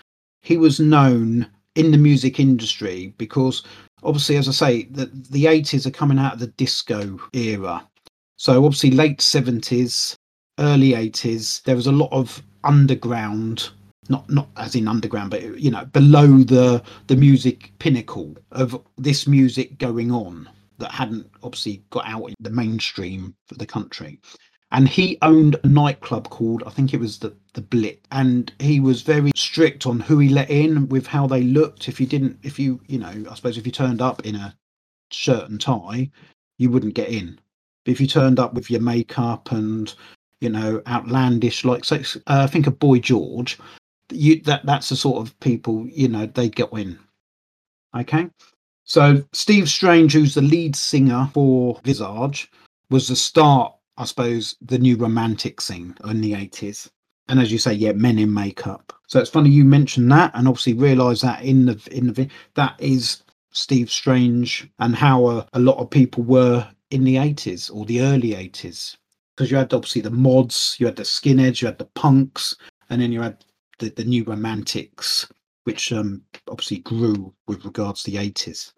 he was known in the music industry because obviously as i say the, the 80s are coming out of the disco era. So obviously late 70s early 80s there was a lot of underground not not as in underground but you know below the the music pinnacle of this music going on that hadn't obviously got out in the mainstream for the country. And he owned a nightclub called I think it was the the Blitz, and he was very strict on who he let in with how they looked. If you didn't, if you you know, I suppose if you turned up in a shirt and tie, you wouldn't get in. But if you turned up with your makeup and you know outlandish, like say, uh, think of Boy George, you that that's the sort of people you know they get in. Okay. So Steve Strange, who's the lead singer for Visage, was the start I suppose, the new romantic scene in the 80s. And as you say, yeah, men in makeup. So it's funny you mentioned that, and obviously realise that in the in the that is Steve Strange and how a, a lot of people were in the 80s or the early 80s because you had obviously the mods, you had the skinheads, you had the punks, and then you had the, the new romantics, which um, obviously grew with regards to the 80s.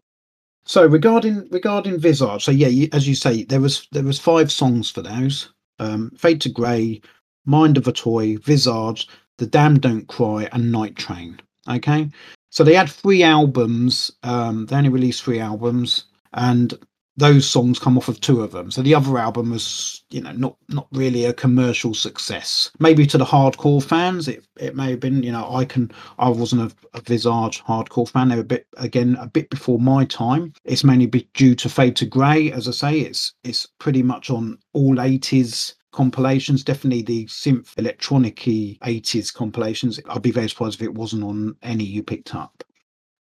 So regarding regarding Visage, so yeah, you, as you say, there was there was five songs for those. Um, Fade to Grey, Mind of a Toy, Visage, The Damned Don't Cry, and Night Train. Okay, so they had three albums. Um, they only released three albums, and those songs come off of two of them. So the other album was, you know, not not really a commercial success. Maybe to the hardcore fans, it it may have been. You know, I can I wasn't a, a Visage hardcore fan. They were a bit again a bit before my time. It's mainly due to Fade to Grey. As I say, it's it's pretty much on all eighties compilations. Definitely the synth electronic 80s compilations. I'd be very surprised if it wasn't on any you picked up.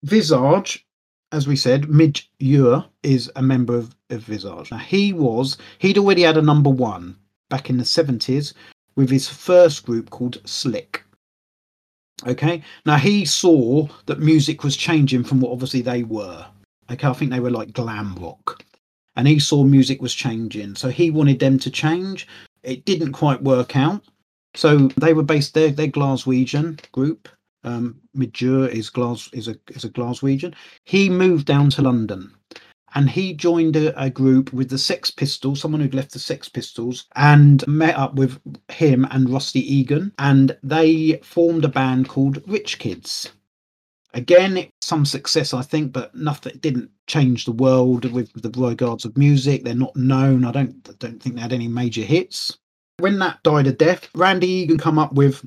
Visage as we said, Midge Ure is a member of, of Visage. Now he was he'd already had a number one back in the seventies with his first group called Slick. Okay, now he saw that music was changing from what obviously they were. Okay, I think they were like glam rock, and he saw music was changing, so he wanted them to change. It didn't quite work out, so they were based their They're Glaswegian group, Um, Midge Ure is Glas is a is a Glaswegian. He moved down to London, and he joined a, a, group with the Sex Pistols, someone who'd left the Sex Pistols, and met up with him and Rusty Egan, and they formed a band called Rich Kids. Again, some success, I think, but nothing didn't change the world with the regards of music. They're not known. I don't I don't think they had any major hits. When that died a death, Randy Egan come up with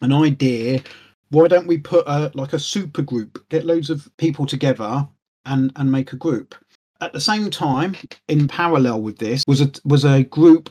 an idea. Why don't we put a like a super group, get loads of people together and and make a group? At the same time, in parallel with this, was a was a group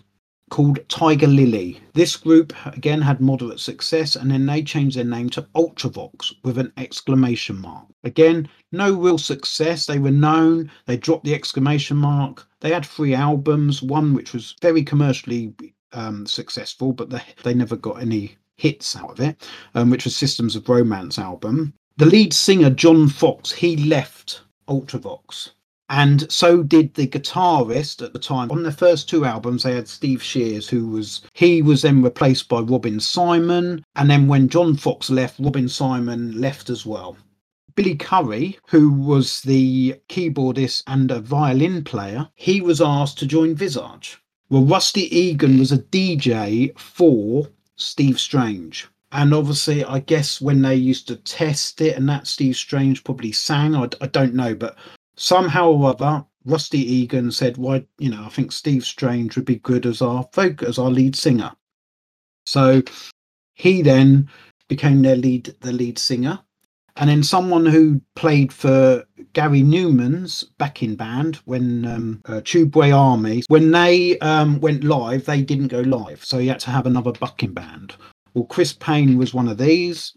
called Tiger Lily. This group again had moderate success and then they changed their name to Ultravox with an exclamation mark. Again, no real success. They were known, they dropped the exclamation mark. They had three albums, one which was very commercially um, successful, but they, they never got any hits out of it, um, which was Systems of Romance album. The lead singer, John Foxx, he left Ultravox and so did the guitarist at the time. On the first two albums, they had Steve Shears, who was he was then replaced by Robin Simon, and then when John Foxx left, Robin Simon left as well. Billy Currie, who was the keyboardist and a violin player, he was asked to join Visage. Well, Rusty Egan was a DJ for Steve Strange. And obviously, I guess when they used to test it and that, Steve Strange probably sang. I, I don't know, but somehow or other, Rusty Egan said, "Why, you know, I think Steve Strange would be good as our folk as our lead singer." So he then became their lead, the lead singer, and then someone who played for Gary Numan's backing band when um, uh, Tubeway Army, when they um, went live, they didn't go live, so he had to have another backing band. Well, Chris Payne was one of these.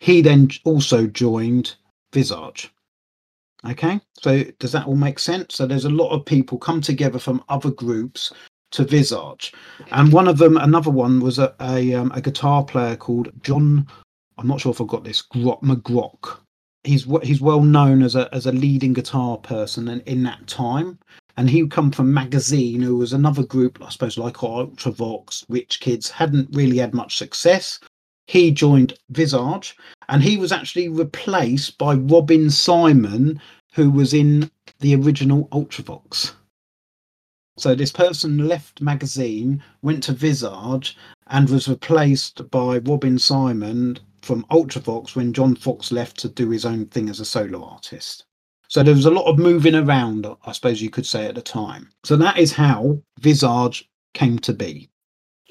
He then also joined Visage. Okay, so does that all make sense? So there's a lot of people come together from other groups to Visage, and one of them, another one, was a a, um, a guitar player called John. I'm not sure if I got this. Grot McGrock. He's he's well known as a as a leading guitar person in, in that time, and he'd come from Magazine, who was another group, I suppose, like Ultravox, Rich Kids, hadn't really had much success. He joined Visage, and he was actually replaced by Robin Simon, who was in the original Ultravox. So this person left magazine, went to Visage, and was replaced by Robin Simon from Ultravox when John Foxx left to do his own thing as a solo artist. So there was a lot of moving around, I suppose you could say, at the time. So that is how Visage came to be.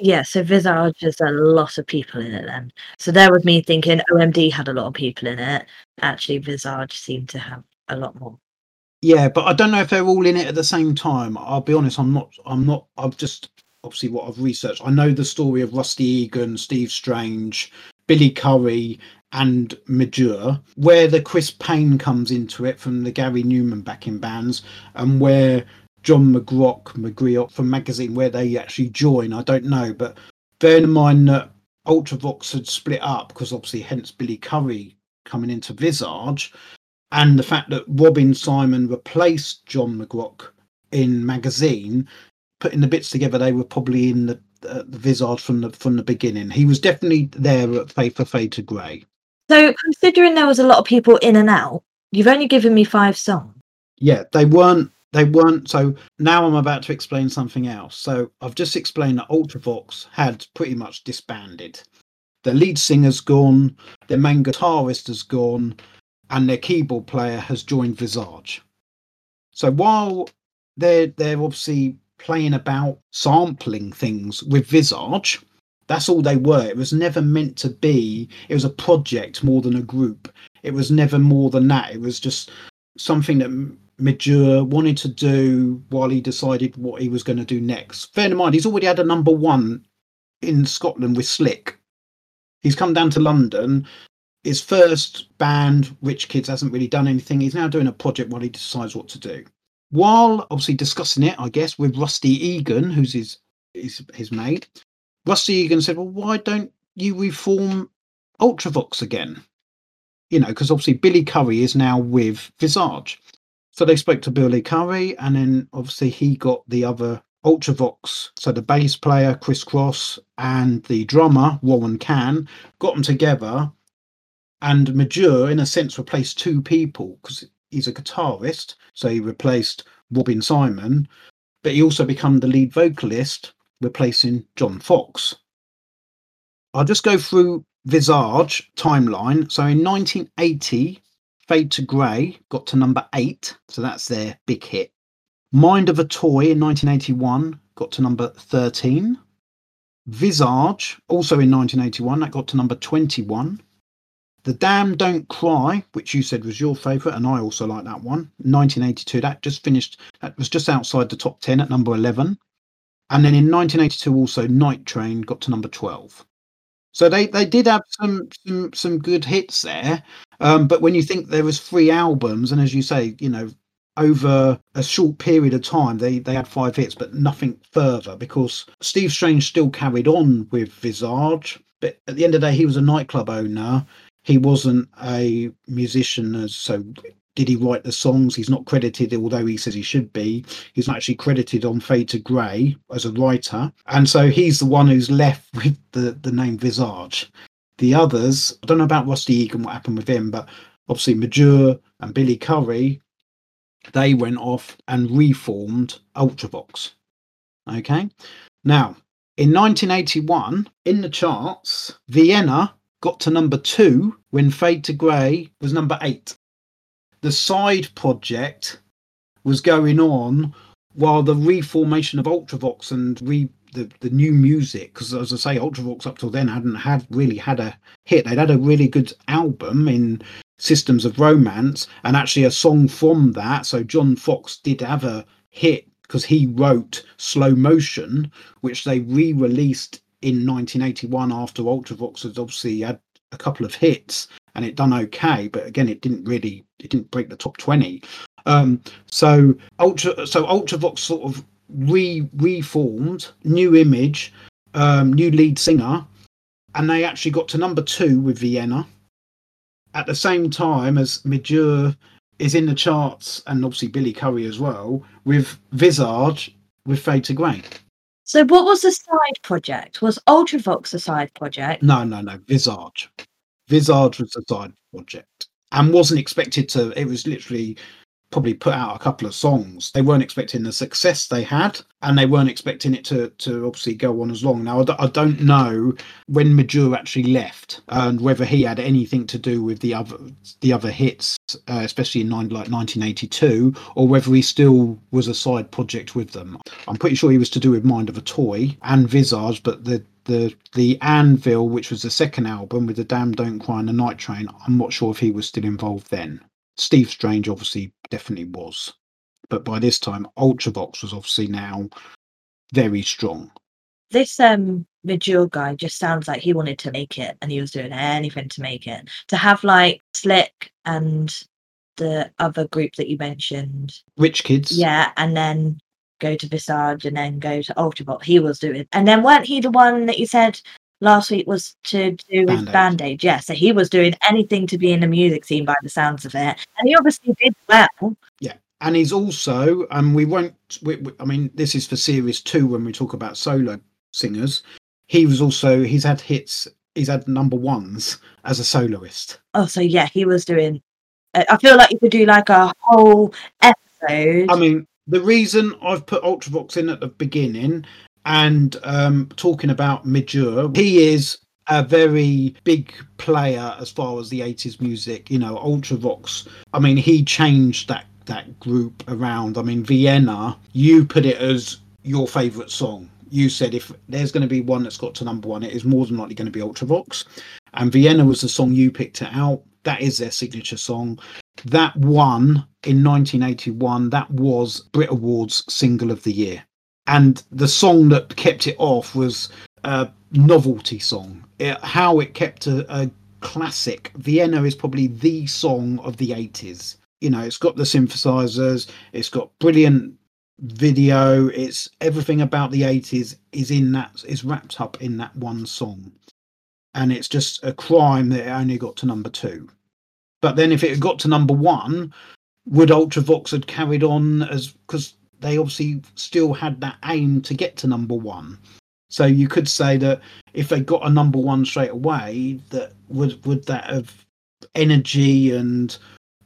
Yeah, so Visage has a lot of people in it then. So there was me thinking OMD had a lot of people in it. Actually, Visage seemed to have a lot more. Yeah, but I don't know if they're all in it at the same time. I'll be honest, I'm not I'm not I've just obviously what I've researched. I know the story of Rusty Egan, Steve Strange, Billy Currie, and Midge Ure, where the Chris Payne comes into it from the Gary Numan backing bands, and where John McGrock, McGreock from Magazine, where they actually join. I don't know, but bearing in mind that Ultravox had split up because obviously, hence Billy Currie coming into Visage, and the fact that Robin Simon replaced John McGrock in Magazine, putting the bits together, they were probably in the, uh, the Visage from the from the beginning. He was definitely there at Faith for Fade to Grey. So, considering there was a lot of people in and out, you've only given me five songs. Yeah, they weren't they weren't so now i'm about to explain something else. So i've just explained that ultravox had pretty much disbanded. Their lead singer's gone their main guitarist has gone and their keyboard player has joined visage. So while they're they're obviously playing about sampling things with visage that's all they were. It was never meant to be it was a project more than a group. It was never more than that. It was just something that Midge Ure wanted to do while he decided what he was going to do next. Bear in mind, he's already had a number one in Scotland with Slick. He's come down to London. His first band, Rich Kids, hasn't really done anything. He's now doing a project while he decides what to do. While obviously discussing it, I guess, with Rusty Egan, who's his his, his mate, Rusty Egan said, Well, why don't you reform Ultravox again? You know, because obviously Billy Currie is now with Visage. So they spoke to Billy Currie, and then obviously he got the other Ultravox. So the bass player Chris Cross and the drummer Warren Cann got them together And Midge Ure, in a sense, replaced two people because he's a guitarist. So he replaced Robin Simon, but he also became the lead vocalist, replacing John Foxx. I'll just go through Visage timeline. So in 1980, Fade to Grey got to number eight. So that's their big hit. Mind of a Toy in 1981 got to number 13. Visage, also in 1981, that got to number 21. The Damned Don't Cry, which you said was your favourite, and I also like that one. 1982, that just finished, that was just outside the top 10 at number 11. And then in 1982, also Night Train got to number 12. So they, they did have some some some good hits there, um, but when you think there was three albums, and as you say, you know, over a short period of time, they they had five hits, but nothing further because Steve Strange still carried on with Visage, but at the end of the day, he was a nightclub owner. He wasn't a musician so did he write the songs? He's not credited although he says he should be. He's not actually credited on fade to grey as a writer. And so he's the one who's left with the the name visage the others i don't know about rusty egan what happened with him but obviously Midge Ure and billy Currie, they went off and reformed ultravox okay now in 1981 in the charts vienna got to number two when Fade to Grey was number eight. The side project was going on while the reformation of Ultravox and re the, the new music, because as I say, Ultravox up till then hadn't had really had a hit. They'd had a really good album in Systems of Romance, and actually a song from that. So John Foxx did have a hit because he wrote Slow Motion, which they re-released in 1981 after Ultravox had obviously had a couple of hits and it done okay, but again, it didn't really it didn't break the top 20. Um, so Ultra so Ultravox sort of re reformed, new image, um, new lead singer, and they actually got to number two with Vienna at the same time as Midge Ure is in the charts and obviously Billy Currie as well with Visage with Fade to Grey. So, what was the side project? Was Ultravox a side project? No, no, no. Visage. Visage was a side project and wasn't expected to. It was literally probably put out a couple of songs. They weren't expecting the success they had, and they weren't expecting it to to obviously go on as long. Now I don't know when Midge Ure actually left and whether he had anything to do with the other the other hits, uh, especially in nine, like 1982, or whether he still was a side project with them. I'm pretty sure he was to do with Mind of a Toy and Visage, but the the the Anvil, which was the second album with the Damn Don't Cry and the Night Train, I'm not sure if he was still involved then. Steve Strange obviously definitely was. But by this time, Ultravox was obviously now very strong. This um Midge Ure guy just sounds like he wanted to make it and he was doing anything to make it. To have like Slick and the other group that you mentioned. Rich Kids. Yeah, and then go to Visage and then go to Ultravox. He was doing and then weren't he the one that you said last week was to do with Band Aid. Yeah, so he was doing anything to be in the music scene by the sounds of it, and he obviously did well. Yeah, and he's also, and um, we won't. We, we, I mean, this is for series two when we talk about solo singers. He was also he's had hits. He's had number ones as a soloist. Oh, so yeah, he was doing. I feel like you could do like a whole episode. I mean, the reason I've put Ultravox in at the beginning and um, talking about Midge Ure, he is a very big player as far as the 80s music. You know, Ultravox. I mean, he changed that that group around. I mean, Vienna. You put it as your favourite song. You said if there's going to be one that's got to number one, it is more than likely going to be Ultravox. And Vienna was the song you picked it out. That is their signature song. That won in 1981. That was Brit Awards Single of the Year and the song that kept it off was a novelty song. It, how it kept a, a classic. Vienna is probably the song of the 80s. You know, it's got the synthesizers, it's got brilliant video, it's everything about the 80s is in that is wrapped up in that one song. And it's just a crime that it only got to number two. But then if it had got to number one, would Ultravox had carried on as because they obviously still had that aim to get to number one. So you could say that if they got a number one straight away, that would would that have energy and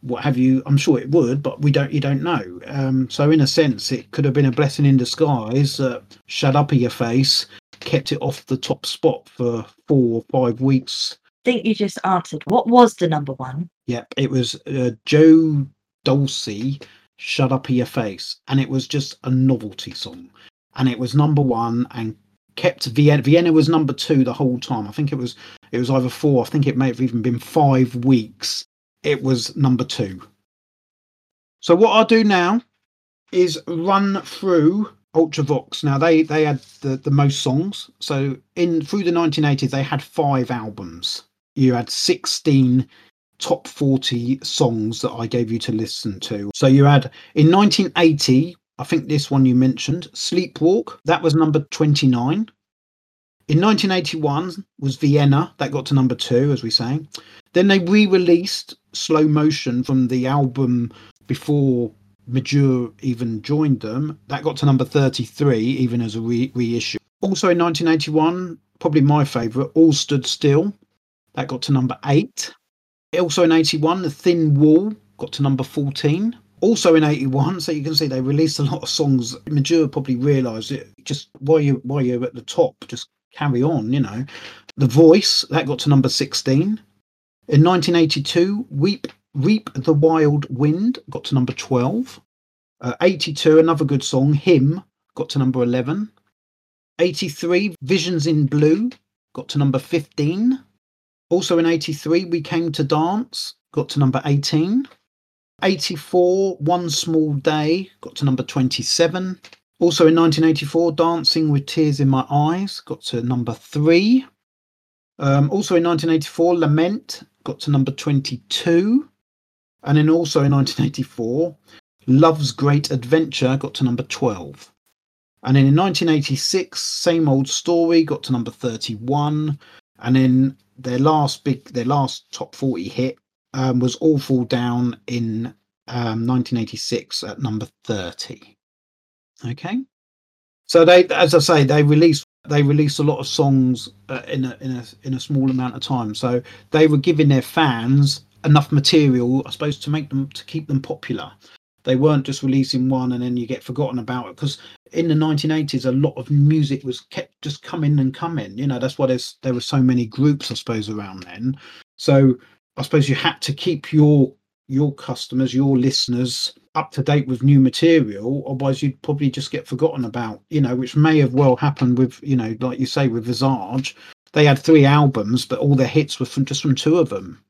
what have you. I'm sure it would, but we don't. You don't know. Um, so in a sense, it could have been a blessing in disguise. Uh, shut up in your face, kept it off the top spot for four or five weeks. I think you just answered. What was the number one? Yep, it was uh, Joe Dolce. Shut up your face, and it was just a novelty song, and it was number one and kept Vienna. Vienna was number two the whole time. I think it was it was either four. I think it may have even been five weeks. It was number two. So what I'll do now is run through Ultravox. Now they they had the, the most songs. So in through the 1980s they had five albums. You had 16 top 40 songs that I gave you to listen to. So you had in 1980 I think this one you mentioned, Sleepwalk, that was number 29. In 1981 was Vienna, that got to number two, as we say. Then they re released Slow Motion from the album before Midge Ure even joined them. That got to number 33, even as a re- reissue. Also in 1981, probably my favourite, All Stood Still. That got to number eight. Also in 81, The Thin Wall got to number 14 also in 81 so you can see they released a lot of songs. Midge Ure probably realized it. Just while you while you're at the top just carry on you know. The voice that got to number 16 in 1982 weep reap the wild wind got to number 12 uh, 82 another good song Hymn got to number 11 83 visions in blue got to number 15 also in 83 we came to dance got to number 18 84, One Small Day, got to number 27. Also in 1984, Dancing with Tears in My Eyes, got to number three. Um, also in 1984, Lament, got to number 22. And then also in 1984, Love's Great Adventure, got to number 12. And then in 1986, Same Old Story, got to number 31. And then their last big, their last top 40 hit, um, was All Fall Down in um, 1986 at number 30. Okay, so they, as I say, they released they released a lot of songs uh, in a in a in a small amount of time. So they were giving their fans enough material, I suppose, to make them to keep them popular. They weren't just releasing one and then you get forgotten about it because in the 1980s a lot of music was kept just coming and coming. You know that's why there's there were so many groups, I suppose, around then. So I suppose you had to keep your your customers, your listeners up to date with new material, otherwise you'd probably just get forgotten about, you know, which may have well happened with, you know, like you say with Visage. They had three albums, but all their hits were from just from two of them.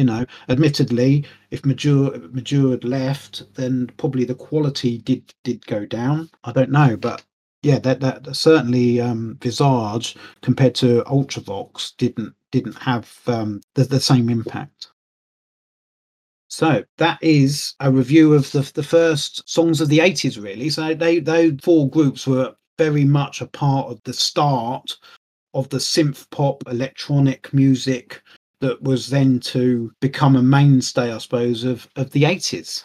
You know, admittedly, if Midge Ure Majur had left, then probably the quality did did go down. I don't know, but yeah, that that certainly um, Visage compared to Ultravox didn't didn't have um, the, the same impact. So that is a review of the, the first songs of the 80s, really. So they, they four groups were very much a part of the start of the synth pop electronic music that was then to become a mainstay, I suppose, of, of the 80s.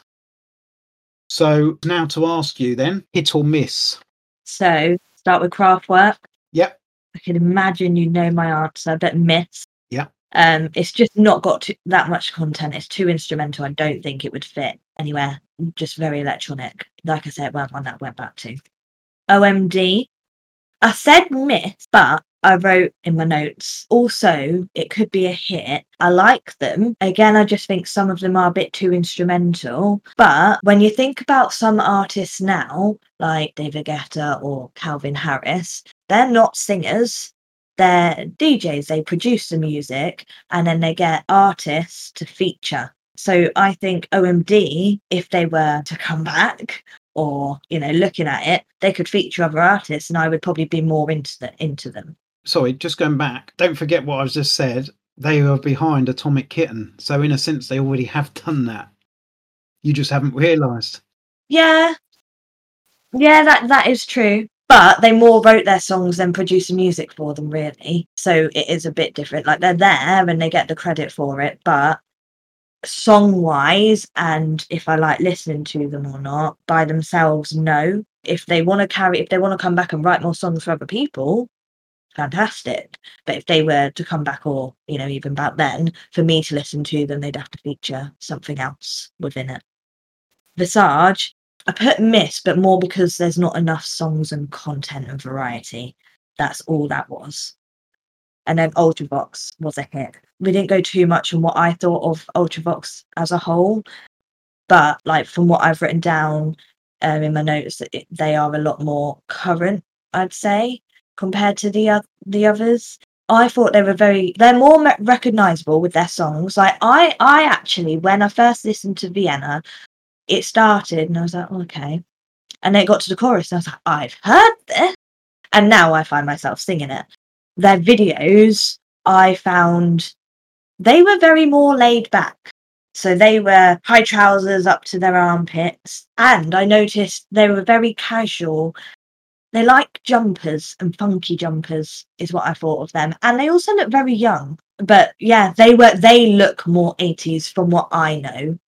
So now to ask you then, hit or miss? So start with Kraftwerk. Yep. I can imagine you know my answer, but miss. Yeah. Um, it's just not got to, that much content. It's too instrumental. I don't think it would fit anywhere. Just very electronic. Like I said, well, one that went back to OMD. I said miss, but I wrote in my notes. Also, it could be a hit. I like them. Again, I just think some of them are a bit too instrumental. But when you think about some artists now, like David Guetta or Calvin Harris, they're not singers they're DJs, they produce the music and then they get artists to feature. So I think OMD, if they were to come back or, you know, looking at it, they could feature other artists and I would probably be more into the, into them. Sorry, just going back, don't forget what I've just said. They are behind Atomic Kitten. So in a sense they already have done that. You just haven't realised. Yeah. Yeah, that that is true but they more wrote their songs than produced music for them really so it is a bit different like they're there and they get the credit for it but song wise and if i like listening to them or not by themselves no if they want to carry if they want to come back and write more songs for other people fantastic. But if they were to come back, or you know, even back then, for me to listen to them, they'd have to feature something else within it. Visage, I put miss, but more because there's not enough songs and content and variety. That's all that was. And then Ultravox was a hit. We didn't go too much on what I thought of Ultravox as a whole, but like from what I've written down um, in my notes, it, they are a lot more current, I'd say, compared to the the others. I thought they were very they're more recognizable with their songs. Like I I actually when I first listened to Vienna, it started and I was like, oh, okay. And then it got to the chorus and I was like, I've heard this. And now I find myself singing it. Their videos, I found they were very more laid back. So they were high trousers up to their armpits. And I noticed they were very casual. They like jumpers and funky jumpers, is what I thought of them. And they also look very young. But yeah, they were they look more 80s from what I know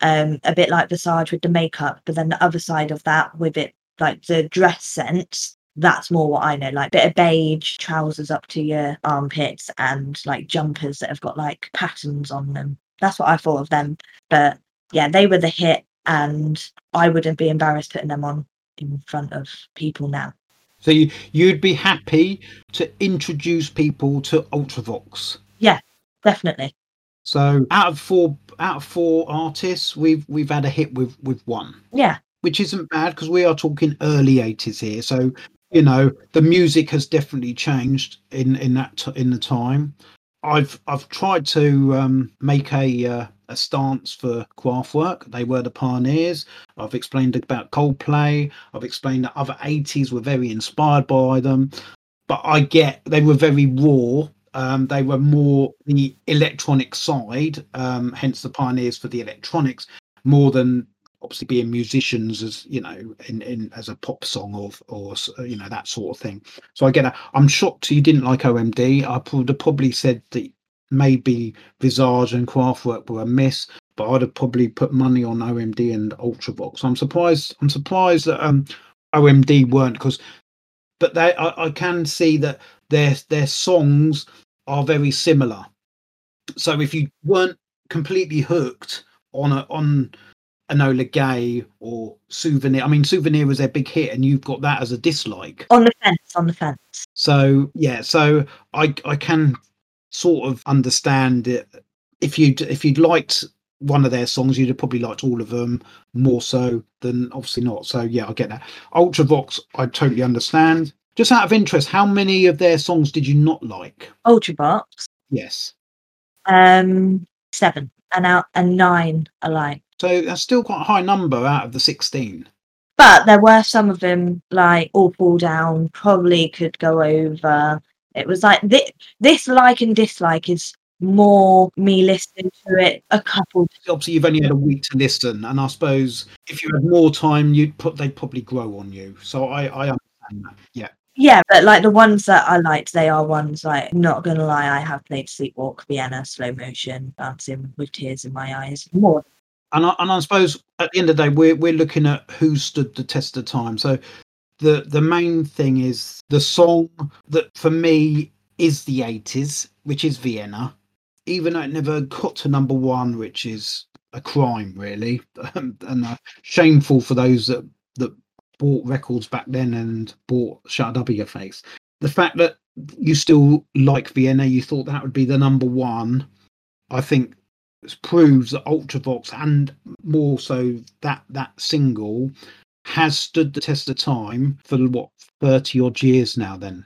um, a bit like Visage with the makeup, but then the other side of that with it, like the dress sense, that's more what I know, like bit of beige, trousers up to your armpits, and like jumpers that have got like patterns on them. That's what I thought of them. But yeah, they were the hit, and I wouldn't be embarrassed putting them on in front of people now. So you, you'd be happy to introduce people to Ultravox? Yeah, definitely. So out of four out of four artists, we've we've had a hit with with one. Yeah. Which isn't bad because we are talking early eighties here. So you know the music has definitely changed in in that t- in the time. I've I've tried to um, make a uh, a stance for Kraftwerk. They were the pioneers. I've explained about Coldplay. I've explained that other 80s were very inspired by them. But I get they were very raw um, they were more the electronic side, um, hence the pioneers for the electronics, more than obviously being musicians as you know in, in as a pop song or or you know that sort of thing. So I get. I'm shocked you didn't like OMD. I would have probably said that maybe Visage and Kraftwerk were a miss, but I'd have probably put money on OMD and Ultravox. I'm surprised. I'm surprised that um, OMD weren't because, but they I, I can see that their their songs are very similar. So if you weren't completely hooked on a on Enola Gay or Souvenir, I mean Souvenir was their big hit, and you've got that as a dislike. On the fence, on the fence. So yeah, so I I can sort of understand it. If you'd if you'd liked one of their songs, you'd have probably liked all of them more so than obviously not. So yeah, I get that. Ultravox, I totally understand. Just out of interest, how many of their songs did you not like? Ultravox. Yes. Um, seven and out and nine I like. So that's still quite a high number out of the sixteen. But there were some of them like all fall down. Probably could go over. It was like this, this like and dislike is more me listening to it a couple. Obviously, you've only had a week to listen, and I suppose if you had more time, you'd put they'd probably grow on you. So I I understand that. Yeah. Yeah, but like the ones that I liked, they are ones like not gonna lie, I have played Sleepwalk, Vienna, slow motion, dancing with tears in my eyes. More. And I, and I suppose at the end of the day, we're we're looking at who stood the test of time. So the the main thing is the song that for me is the 80s, which is Vienna, even though it never got to number one, which is a crime really, and uh, shameful for those that that bought records back then and bought Shut Up Your Face. The fact that you still like Vienna, you thought that would be the number one, I think proves that Ultravox and more so that that single has stood the test of time for what 30 odd years now then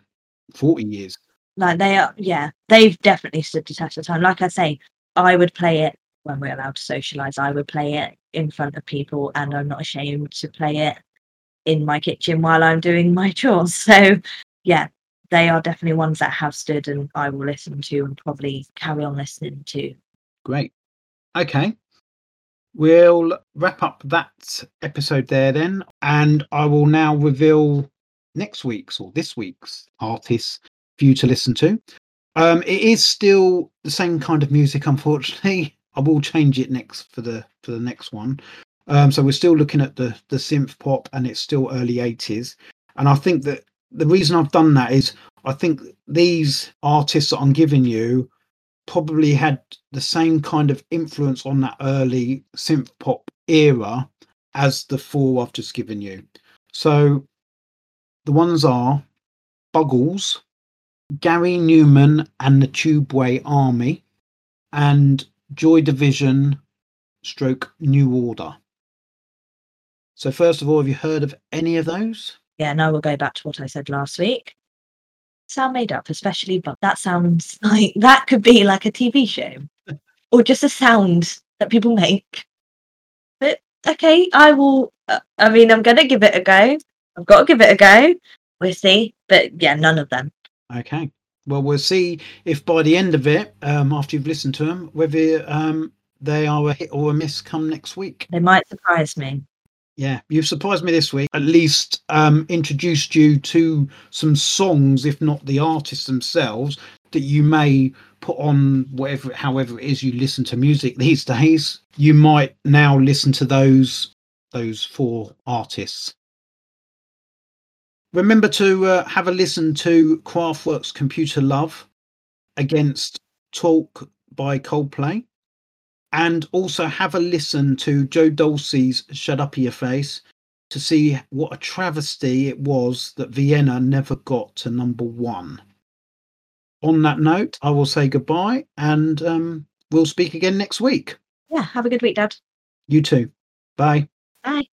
40 years like they are yeah they've definitely stood the test of time like i say i would play it when we're allowed to socialize i would play it in front of people and i'm not ashamed to play it in my kitchen while I'm doing my chores. So, yeah, they are definitely ones that have stood and I will listen to and probably carry on listening to. Great. Okay. We'll wrap up that episode there then, and I will now reveal next week's or this week's artists for you to listen to. Um, it is still the same kind of music, unfortunately. I will change it next for the for the next one. Um, so we're still looking at the the synth pop, and it's still early '80s. And I think that the reason I've done that is I think these artists that I'm giving you probably had the same kind of influence on that early synth pop era as the four I've just given you. So the ones are Buggles, Gary Numan and the Tubeway Army, and Joy Division stroke New Order. So, first of all, have you heard of any of those? Yeah, now we'll go back to what I said last week. Sound made up, especially, but that sounds like that could be like a TV show or just a sound that people make. But okay, I will. Uh, I mean, I'm going to give it a go. I've got to give it a go. We'll see. But yeah, none of them. Okay. Well, we'll see if by the end of it, um, after you've listened to them, whether um, they are a hit or a miss come next week. They might surprise me. Yeah, you've surprised me this week. At least um, introduced you to some songs, if not the artists themselves, that you may put on whatever, however it is you listen to music these days. You might now listen to those those four artists. Remember to uh, have a listen to Kraftwerk's Computer Love against Talk by Coldplay. And also have a listen to Joe Dolce's Shut Up Your Face to see what a travesty it was that Vienna never got to number one. On that note, I will say goodbye and um, we'll speak again next week. Yeah, have a good week, Dad. You too. Bye. Bye.